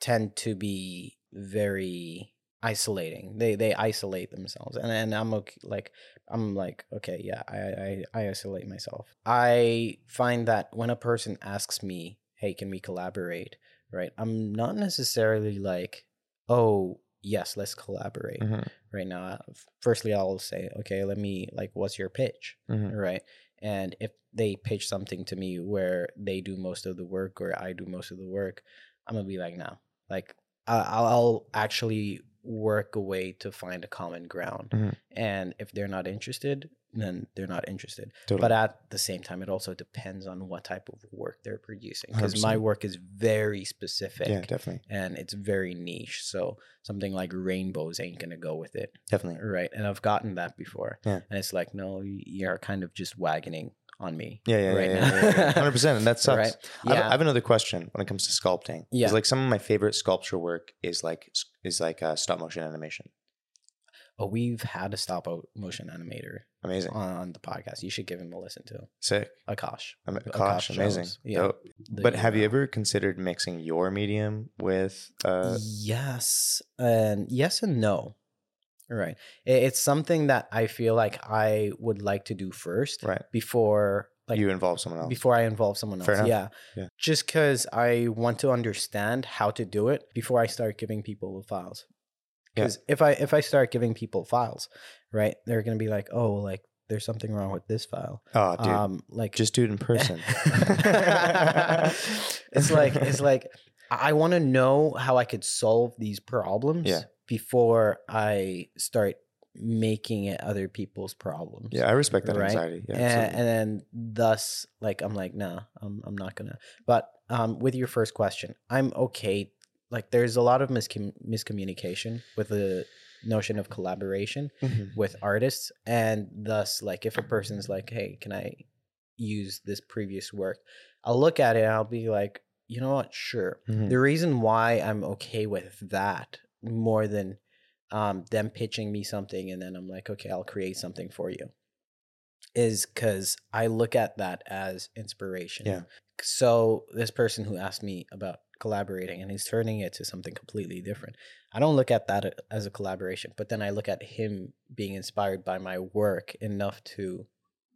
tend to be very isolating. They they isolate themselves. And and I'm okay like I'm like, okay, yeah, I I, I isolate myself. I find that when a person asks me, hey, can we collaborate? Right? I'm not necessarily like, oh, yes, let's collaborate Mhm. right now. Uh, Firstly, I'll say, okay, let me like, what's your pitch, Mhm. right? And if they pitch something to me where they do most of the work or I do most of the work, I'm gonna be like, no, like I- I'll, I'll actually work a way to find a common ground. Mhm. And if they're not interested, then they're not interested. Totally. But at the same time, it also depends on what type of work they're producing because my work is very specific yeah, definitely, and it's very niche. So something like rainbows ain't gonna go with it, definitely. right? And I've gotten that before, Yeah. and it's like, no, you're kind of just wagoning on me, Yeah, yeah, right yeah, now. yeah, yeah, hundred percent, and that sucks. right? I have- I have another question when it comes to sculpting. Yeah. like some of my favorite sculpture work is like is like uh, stop motion animation. Oh, we've had a stop motion animator Amazing, on, on the podcast. You should give him a listen to sick. Akash. Mean, Akash amazing. Jones. Yeah. Dope. the, But have you ever considered mixing your medium with? Uh, yes and yes and no right I- it's something that i feel like i would like to do first right. before like you involve someone else. before i involve someone else Fair yeah Yeah. just because i want to understand how to do it before i start giving people the files Yeah. because if i if i start giving people files right they're gonna be like oh like there's something wrong with this file oh, dude, um like just do it in person. it's like it's like I want to know how I could solve these problems Yeah. before I start making it other people's problems. yeah, I respect that Right? anxiety. Yeah, and, and then thus like I'm like, nah, I'm I'm not gonna. But um with your first question, I'm okay. Like there's a lot of miscom- miscommunication with the notion of collaboration Mhm. with artists and thus like if a person's like hey can i use this previous work i'll look at it and i'll be like you know what sure Mhm. the reason why i'm okay with that more than um them pitching me something and then i'm like okay i'll create something for you is because i look at that as inspiration Yeah. so this person who asked me about collaborating and he's turning it to something completely different I don't look at that uh, as a collaboration, but then I look at him being inspired by my work enough to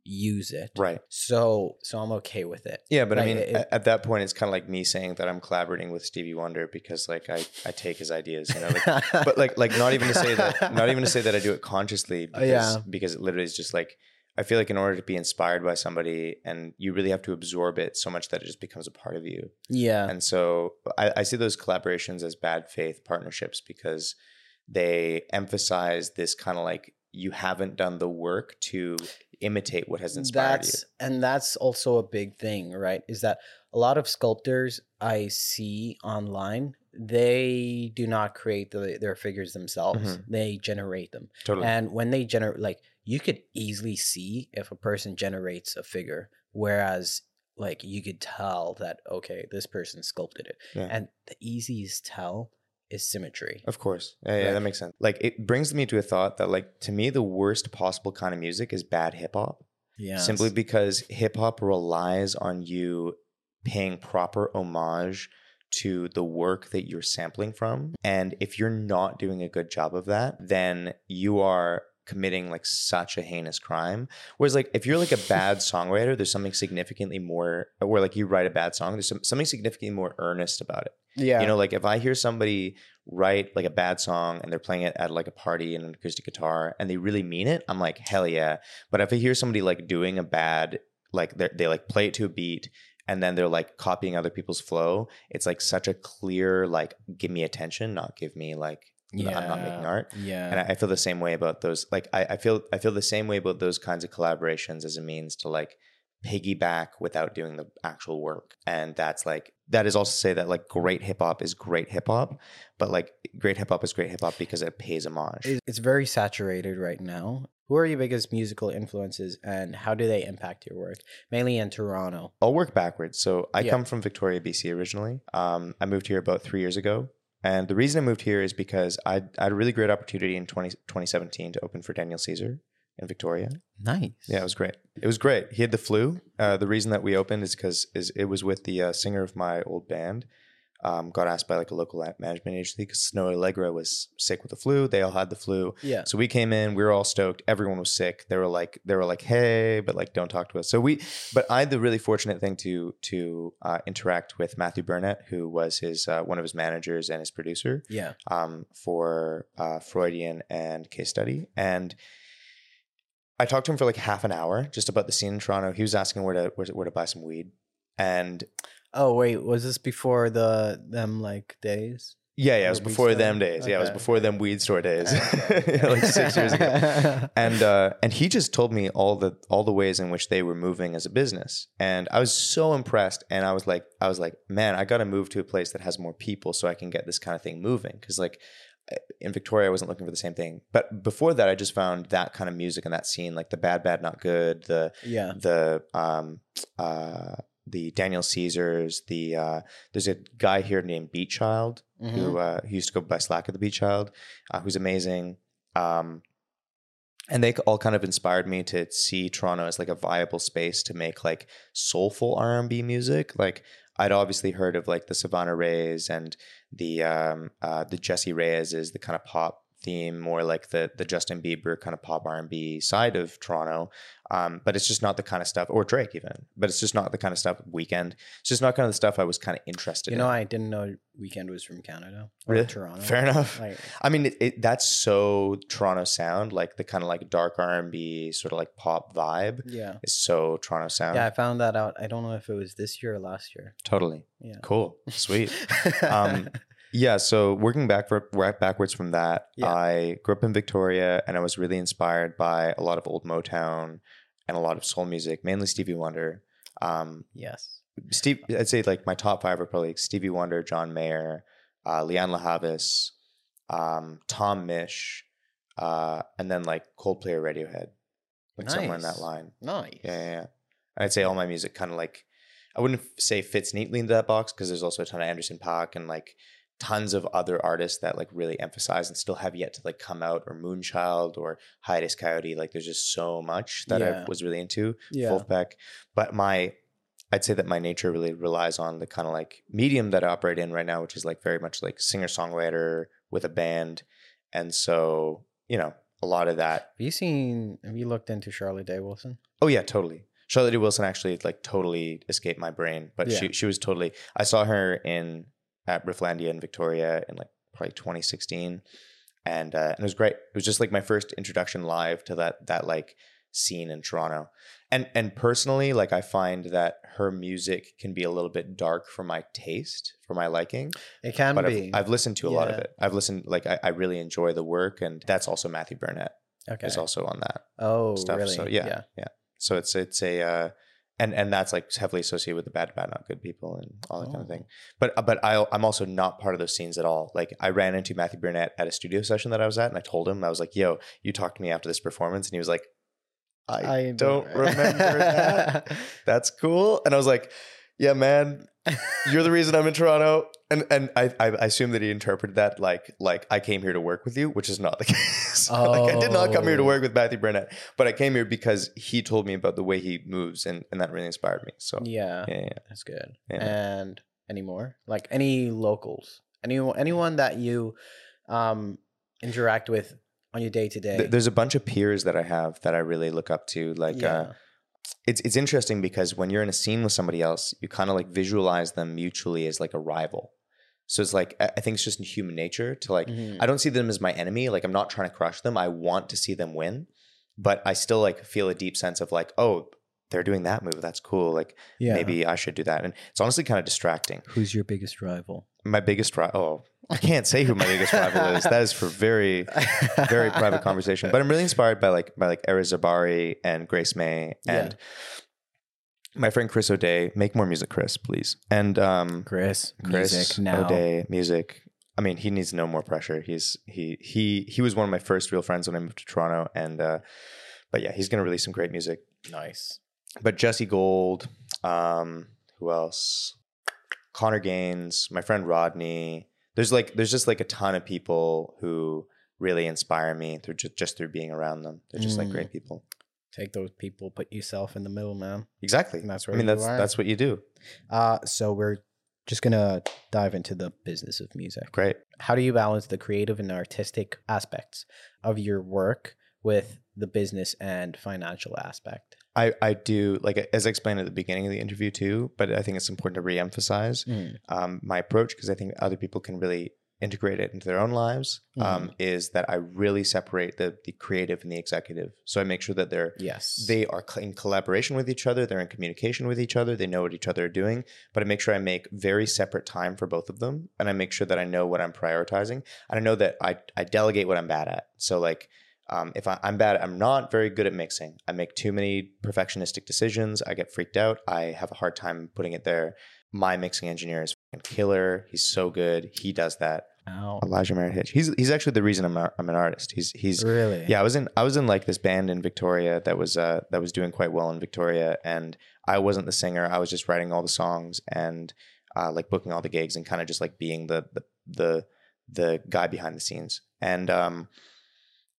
use it. Right. So so I'm okay with it. Yeah, but I mean, it- at, at that point, it's kind of like me saying that I'm collaborating with Stevie Wonder because, like, I, I take his ideas, you know. Like, but like, like not even to say that, not even to say that I do it consciously, because, Yeah. because it literally is just like I feel like in order to be inspired by somebody, and you really have to absorb it so much that it just becomes a part of you. yeah. And so I, I see those collaborations as bad faith partnerships because they emphasize this kind of like you haven't done the work to imitate what has inspired that's and that's also a big thing, right? Is that a lot of sculptors I see online, they do not create the, their figures themselves. Mhm. They generate them. Totally. And when they generate, like, you could easily see if a person generates a figure, whereas, like, you could tell that, okay, this person sculpted it. Yeah. And the easiest tell is symmetry. Of course. Yeah, yeah, Right. that makes sense. Like it brings me to a thought that like to me the worst possible kind of music is bad hip hop. Yeah. Simply because hip hop relies on you paying proper homage to the work that you're sampling from. And if you're not doing a good job of that, then you are committing like such a heinous crime. Whereas like if you're like a bad songwriter, there's something significantly more or like you write a bad song, there's some, something significantly more earnest about it. Yeah. You know, like if I hear somebody write like a bad song and they're playing it at like a party and an acoustic guitar and they really mean it, I'm like, hell yeah. But if I hear somebody like doing a bad, like they they like play it to a beat and then they're like copying other people's flow, it's like such a clear, like, give me attention, not give me like, I'm not making art. Yeah. And I, I feel the same way about those. Like I, I feel I feel the same way about those kinds of collaborations as a means to like piggyback without doing the actual work. And that's like that is also to say that like great hip hop is great hip hop, but like great hip hop is great hip hop because it pays homage. It- It's very saturated right now. Who are your biggest musical influences and how do they impact your work? Mainly in Toronto. I'll work backwards. So I Yeah. come from Victoria, BC originally. Um, I moved here about three years ago. And the reason I moved here is because I, I had a really great opportunity in 20, 2017 to open for Daniel Caesar in Victoria. Nice. Yeah, it was great. It was great. He had the flu. Uh, the reason that we opened is because is it was with the uh, singer of my old band. Um, got asked by like a local management agency because Snoh Aalegra was sick with the flu. They all had the flu. Yeah. So we came in, we were all stoked. Everyone was sick. They were like, they were like, hey, but like, don't talk to us. So we, but I had the really fortunate thing to to uh, interact with Matthew Burnett, who was his uh, one of his managers and his producer Yeah. um, for uh, Freudian and case study. And I talked to him for like half an hour just about the scene in Toronto. He was asking where to where, to- where to buy some weed, and Oh wait, was this before the them like days? yeah, yeah, it was weed before store? them days. Yeah, it was before them weed store days, Okay. like six years ago. And uh, and he just told me all the all the ways in which they were moving as a business, and I was so impressed. And I was like, I was like, man, I got to move to a place that has more people so I can get this kind of thing moving. Because like in Victoria, I wasn't looking for the same thing. But before that, I just found that kind of music and that scene, like the bad, bad, not good, the yeah. the um uh the Daniel Caesars, the uh there's a guy here named Beat Child Mhm. who uh who used to go by Slack of the Beat Child, uh, who's amazing. Um and they all kind of inspired me to see Toronto as like a viable space to make like soulful R&B music. Like I'd obviously heard of like the Savannah Rés and the um uh the Jessie Reyez is the kind of pop theme, more like the the Justin Bieber kind of pop R and B side of Toronto. Um, but it's just not the kind of stuff, or Drake even. But it's just not the kind of stuff. Weeknd, it's just not kind of the stuff I was kind of interested You in. know, I didn't know Weeknd was from Canada or Really? Toronto. Fair enough. Like, I mean, it, it, that's so Toronto sound, like the kind of like dark R and B sort of like pop vibe yeah. is so Toronto sound. Yeah, I found that out. I don't know if it was this year or last year. totally Yeah. cool, sweet. Um, Yeah, so working back for, right backwards from that, Yeah. I grew up in Victoria and I was really inspired by a lot of old Motown and a lot of soul music, mainly Stevie Wonder. Um, yes. Steve, I'd say like my top five are probably like Stevie Wonder, John Mayer, uh, Lianne La Havas, um, Tom Misch, uh, and then like Coldplay or Radiohead, like somewhere in that line. Nice. Yeah, yeah, yeah. I'd say all my music kind of like I wouldn't say fits neatly into that box because there's also a ton of Anderson .Paak and like tons of other artists that like really emphasize and still have yet to like come out or Moonchild or Hiatus Kaiyote. Like there's just so much that Yeah. I was really into. Yeah. Vulfpeck. But my I'd say that my nature really relies on the kind of like medium that I operate in right now, which is like very much like singer songwriter with a band. And so, you know, a lot of that Have you seen, have you looked into Charlotte Day Wilson? Oh yeah, totally. Charlotte Day Wilson actually like totally escaped my brain, but Yeah. she she was totally. I saw her in at Rifflandia in Victoria in like probably 2016, and uh, and it was great. It was just like my first introduction live to that that like scene in Toronto, and and personally, like I find that her music can be a little bit dark for my taste, for my liking. It can but be. I've, I've listened to a lot of it. I've listened like I, I really enjoy the work, and that's also Matthew Burnett okay. is also on that oh, stuff. really? So yeah, yeah, So it's it's a uh, and and that's like heavily associated with the bad, bad, not good people and all that kind of Oh. thing. But uh, but I I'm also not part of those scenes at all. Like I ran into Matthew Burnett at a studio session that I was at, and I told him I was like, "Yo, you talked to me after this performance," and he was like, "I, don't remember that. That's cool." And I was like, "Yeah, man." You're the reason I'm in Toronto, and and I, I assume that he interpreted that like like I came here to work with you, which is not the case. like I did not come here to Oh. work with Matthew Burnett, but I came here because he told me about the way he moves, and and that really inspired me. So yeah, yeah, yeah. that's good. Yeah. And anymore? Like any locals, anyone, anyone that you um, interact with on your day to day? There's a bunch of peers that I have that I really look up to. Like, uh, it's it's interesting because when you're in a scene with somebody else, you kind of like visualize them mutually as like a rival. So it's like I think it's just in human nature to like Mhm. I don't see them as my enemy. Like I'm not trying to crush them. I want to see them win, but I still like feel a deep sense of like, oh, they're doing that move. That's cool. Like yeah. maybe I should do that. And it's honestly kind of distracting. Who's your biggest rival? My biggest rival. Oh, I can't say who my biggest rival is. That is for very very private conversation. But I'm really inspired by like by like Era Zabari and Grace May and my friend Chris O'Day. Make more music, Chris, please. And um, Chris, Chris music now. O'Day, music. I mean, he needs no more pressure. He's he he he was one of my first real friends when I moved to Toronto, and uh, but yeah, he's gonna release some great music. Nice. But Jesse Gold, um, who else? Connor Gaines, my friend Rodney. There's like there's just like a ton of people who really inspire me through just, just through being around them. They're just like Mm. great people. Take those people, put yourself in the middle, man. Exactly. And that's I mean that's are. that's what you do. Uh, so we're just gonna dive into the business of music. Great. How do you balance the creative and artistic aspects of your work with the business and financial aspect? I, I do like as I explained at the beginning of the interview too, but I think it's important to reemphasize um, my approach because I think other people can really integrate it into their own lives. Um, is that I really separate the the creative and the executive, so I make sure that they're Yes. they are in collaboration with each other they're in communication with each other they know what each other are doing but i make sure i make very separate time for both of them and i make sure that i know what i'm prioritizing and i know that i, I delegate what i'm bad at so like um, if I, i'm bad i'm not very good at mixing. I make too many perfectionistic decisions. I get freaked out. I have a hard time putting it there. My mixing engineer is killer. He's so good. He does that. Ow. elijah merritt hitch he's, he's actually the reason I'm, a, I'm an artist. He's he's Really? yeah, I was in I was in like this band in Victoria that was uh that was doing quite well in Victoria and I wasn't the singer. I was just writing all the songs and uh like booking all the gigs and kind of just like being the the the the guy behind the scenes. And um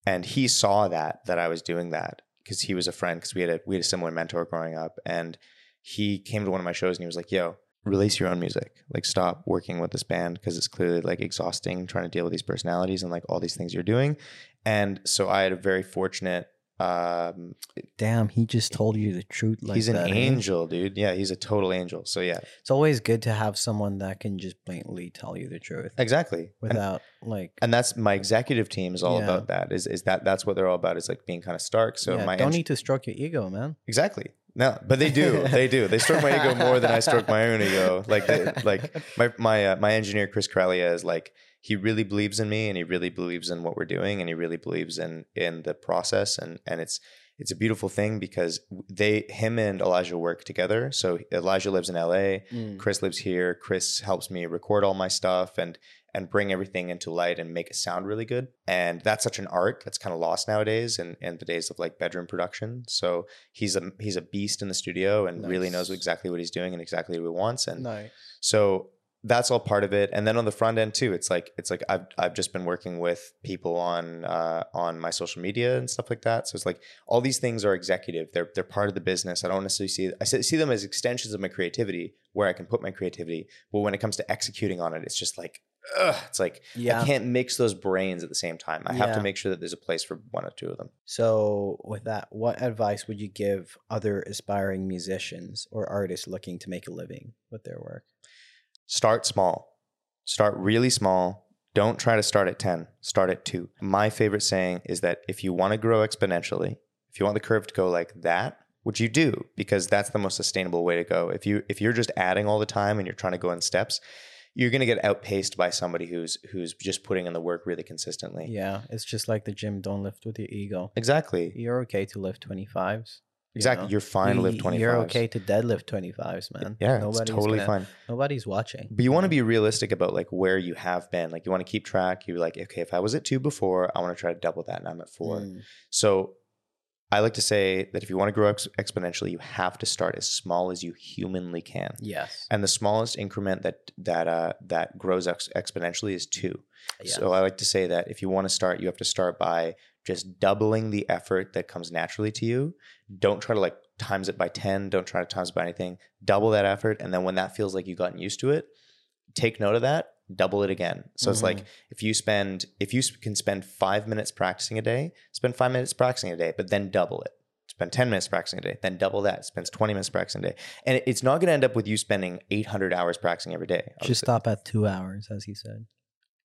and he saw that that I was doing that cuz he was a friend cuz we had a we had a similar mentor growing up and he came to one of my shows and he was like, "Yo, release your own music. Like stop working with this band because it's clearly like exhausting trying to deal with these personalities and like all these things you're doing." And so I had a very fortunate um Damn, he just told you the truth. Like he's an that, eh? angel, dude. Yeah, he's a total angel. So yeah, It's always good to have someone that can just blatantly tell you the truth exactly. And, without like. and that's my executive team is all Yeah. about that. Is is that that's what they're all about is like being kind of stark. So yeah, my don't eng- need to stroke your ego, man. Exactly. No, but they do. they do. They stroke my ego more than I stroke my own ego. Like, they, like my my uh, my engineer Chris Corellia is like he really believes in me and he really believes in what we're doing and he really believes in in the process and and it's it's a beautiful thing because they him and Elijah work together. So Elijah lives in LA. Mm. Chris lives here. Chris helps me record all my stuff and and bring everything into light and make it sound really good. And that's such an art that's kind of lost nowadays in, in the days of like bedroom production. So he's a he's a beast in the studio and really knows exactly what he's doing and exactly what he wants. And Nice. so that's all part of it. And then on the front end too, it's like it's like I've I've just been working with people on uh, on my social media and stuff like that. So it's like all these things are executive. They're they're part of the business. I don't necessarily see I see them as extensions of my creativity where I can put my creativity. But when it comes to executing on it, it's just like ugh, it's like Yeah. I can't mix those brains at the same time. I have Yeah. to make sure that there's a place for one or two of them. So, with that, what advice would you give other aspiring musicians or artists looking to make a living with their work? Start small. Start really small. Don't try to start at 10. Start at 2. My favorite saying is that if you want to grow exponentially, if you want the curve to go like that, which you do because that's the most sustainable way to go. If you if you're just adding all the time and you're trying to go in steps, you're going to get outpaced by somebody who's who's just putting in the work really consistently. Yeah, it's just like the gym. Don't lift with your ego. Exactly. You're okay to lift 25s. You Exactly. know? You're fine to live You- 25. You're okay to deadlift 25s, man. Yeah, Nobody's it's totally gonna- fine. Nobody's watching. But you want to be realistic about like where you have been. Like you want to keep track. You're like, okay, if I was at two before, I want to try to double that, and I'm at four. Mm, So I like to say that if you want to grow ex- exponentially, you have to start as small as you humanly can. yes. And the smallest increment that that uh, that grows ex- exponentially is two. yes. So I like to say that if you want to start, you have to start by just doubling the effort that comes naturally to you. Don't try to like times it by 10. Don't try to times it by anything. Double that effort. And then when that feels like you've gotten used to it, take note of that, double it again. So it's like mm-hmm. if you spend, if you can spend five minutes practicing a day, spend five minutes practicing a day, but then double it. Spend 10 minutes practicing a day, then double that. Spends 20 minutes practicing a day. And it's not going to end up with you spending 800 hours practicing every day. Just stop at two hours, as he said.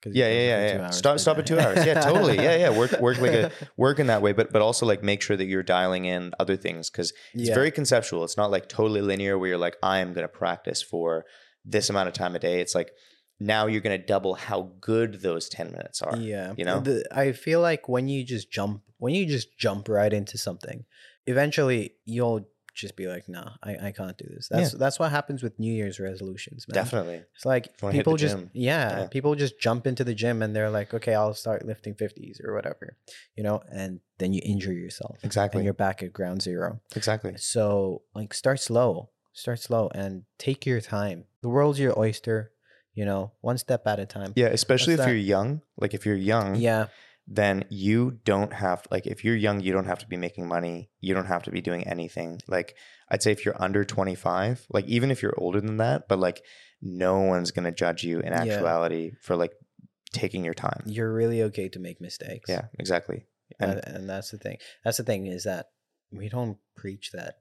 Yeah, yeah, yeah, yeah. Stop, stop at two hours. Yeah, totally. Yeah, yeah. Work, work like a work in that way, but but also like make sure that you're dialing in other things because it's Yeah. very conceptual. It's not like totally linear where you're like, I am going to practice for this amount of time a day. It's like now you're going to double how good those ten minutes are. Yeah, you know? the, I feel like when you just jump, when you just jump right into something, eventually you'll just be like, "Nah, I, I can't do this." That's that's what happens with New Year's resolutions, man. Definitely. It's like people just yeah, Yeah. people just jump into the gym and they're like, "Okay, I'll start lifting 50s or whatever." You know, and then you injure yourself and Exactly. you're back at ground zero. Exactly. So, like start slow. Start slow and take your time. The world's your oyster, you know, one step at a time. Yeah, especially if you're young. Like if you're young, Yeah. Then you don't have like if you're young you don't have to be making money. You don't have to be doing anything. Like i'd say if you're under 25 like even if you're older than that but like no one's going to judge you in Yeah. actuality for like taking your time. You're really okay to make mistakes. yeah exactly. And and, and that's the thing. That's the thing is that we don't preach that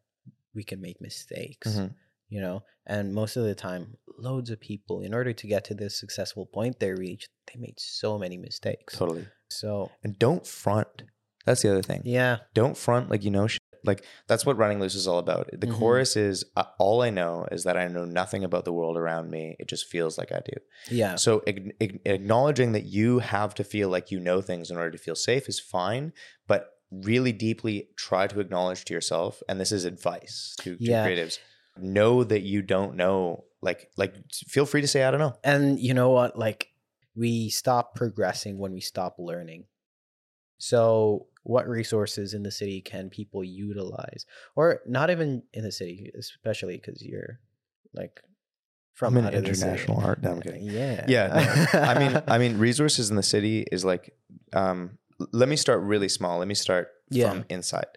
we can make mistakes Mhm. you know? And most of the time loads of people in order to get to this successful point they reached they made so many mistakes. Totally so and don't front that's the other thing yeah don't front like you know shit. like that's what running loose is all about the Mhm. chorus is uh, all i know is that i know nothing about the world around me it just feels like i do yeah So ag- ag- acknowledging that you have to feel like you know things in order to feel safe is fine, but really deeply try to acknowledge to yourself, and this is advice to, to Yeah. creatives: know that you don't know. Like, like feel free to say I don't know. and you know what like we stop progressing when we stop learning so what resources in the city can people utilize or not even in the city especially because you're like from I'm city. international art. No, I'm kidding. yeah Yeah, no. I mean, I mean, resources in the city is like. Um, let me start really small. Let me start Yeah. from inside.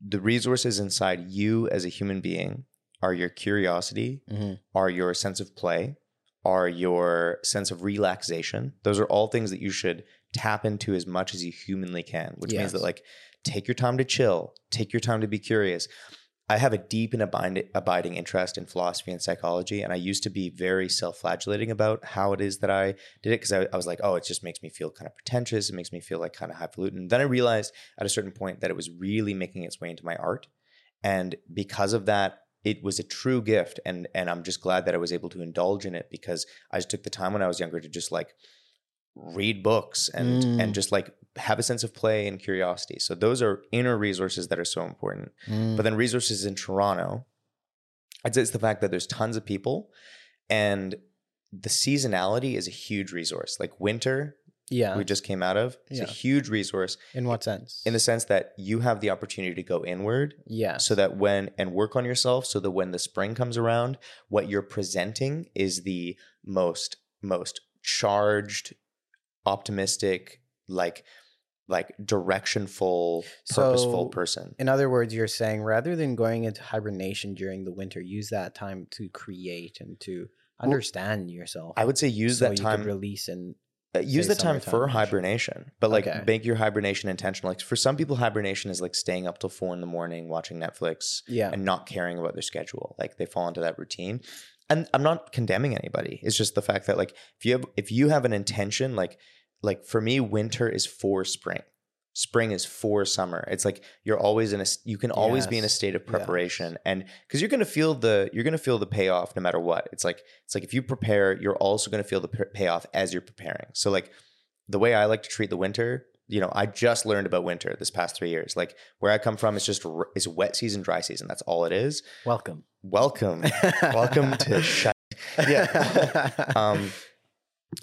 The resources inside you as a human being are your curiosity, Mhm. are your sense of play, are your sense of relaxation. Those are all things that you should tap into as much as you humanly can, which means that like take your time to chill, take your time to be curious. I have a deep and abiding, abiding interest in philosophy and psychology, and I used to be very self-flagellating about how it is that I did it because I, I was like, oh, it just makes me feel kind of pretentious. It makes me feel like kind of highfalutin. Then I realized at a certain point that it was really making its way into my art, and because of that, it was a true gift. And and I'm just glad that I was able to indulge in it because I just took the time when I was younger to just like read books and Mm. and just like have a sense of play and curiosity. So those are inner resources that are so important. Mm. But then resources in Toronto, I'd say it's the fact that there's tons of people and the seasonality is a huge resource. Like winter, yeah we just came out of, is Yeah. a huge resource in what sense in the sense that you have the opportunity to go inward yeah so that when and work on yourself so that when the spring comes around, what you're presenting is the most most charged, optimistic, like like directionful, purposeful So- person. in other words you're saying rather than going into hibernation during the winter use that time to create and to understand yourself I would say use so that you time release and Uh, use the time for for hibernation, but like Okay. make your hibernation intentional. Like for some people, hibernation is like staying up till four in the morning watching Netflix yeah and not caring about their schedule. Like they fall into that routine. And I'm not condemning anybody. It's just the fact that like if you have if you have an intention, like like for me, winter is for spring. Spring is for summer. It's like you're always in a you can always be in a state of Yes. preparation and because you're gonna feel the you're gonna feel the payoff no matter what. It's like it's like if you prepare, you're also gonna feel the payoff as you're preparing. So like the way I like to treat the winter, you know, I just learned about winter this past three years. Like where I come from, it's just it's wet season, dry season. That's all it is. welcome Welcome, welcome to shut. Yeah. Um,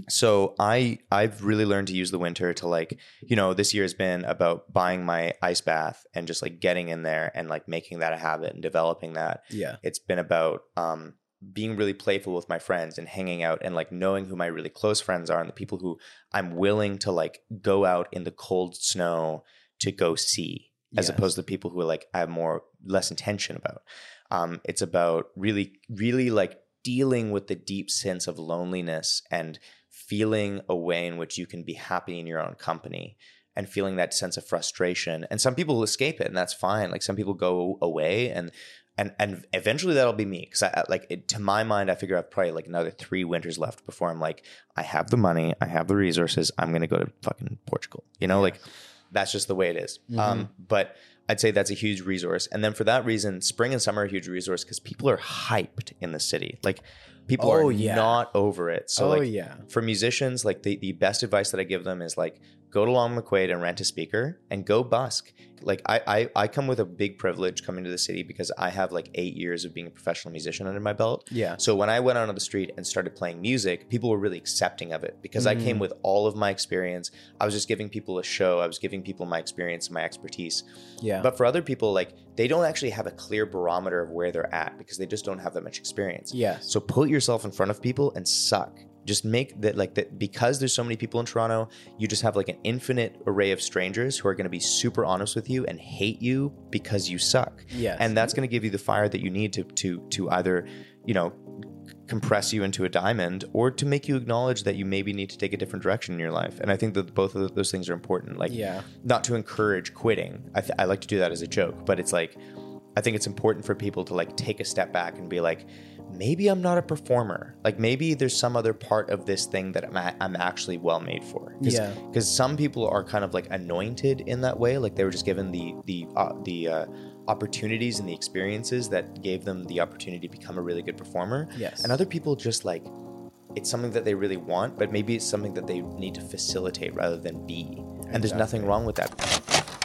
so I I've really learned to use the winter to like you know this year has been about buying my ice bath and just like getting in there and like making that a habit and developing that. Yeah. It's been about um, being really playful with my friends and hanging out and like knowing who my really close friends are and the people who I'm willing to like go out in the cold snow to go see as opposed to people who are like I have more less intention about. Um, it's about really, really like dealing with the deep sense of loneliness and feeling a way in which you can be happy in your own company and feeling that sense of frustration. And some people escape it, and that's fine. Like some people go away and. And, and eventually that'll be me because I like it, to my mind I figure I've probably like another three winters left before I'm like I have the money I have the resources I'm gonna go to fucking Portugal you know like that's just the way it is. Mm-hmm. Um, but I'd say that's a huge resource. And then for that reason, spring and summer are a huge resource because people are hyped in the city. Like people Oh, are yeah. not over it. So oh like yeah. for musicians, like the, the best advice that I give them is like go to Long McQuade and rent a speaker and go busk. Like I, I I come with a big privilege coming to the city because I have like eight years of being a professional musician under my belt. Yeah. So when I went out on the street and started playing music, people were really accepting of it because I Mm. came with all of my experience. I was just giving people a show. I was giving people my experience and my expertise. Yeah. But for other people, like they don't actually have a clear barometer of where they're at because they just don't have that much experience. Yeah. So put yourself in front of people and suck. Just make that like that because there's so many people in Toronto, you just have like an infinite array of strangers who are going to be super honest with you and hate you because you suck. Yes. And that's going to give you the fire that you need to to to either, you know, compress you into a diamond or to make you acknowledge that you maybe need to take a different direction in your life. And I think that both of those things are important. Like Yeah. not to encourage quitting. I, th- I like to do that as a joke, but it's like I think it's important for people to like take a step back and be like, maybe I'm not a performer. Like maybe there's some other part of this thing that I'm, a- I'm actually well made for. Cause, Yeah. Because some people are kind of like anointed in that way. Like they were just given the the uh, the uh, opportunities and the experiences that gave them the opportunity to become a really good performer. Yes. And other people just like it's something that they really want, but maybe it's something that they need to facilitate rather than be. And there's nothing wrong with that.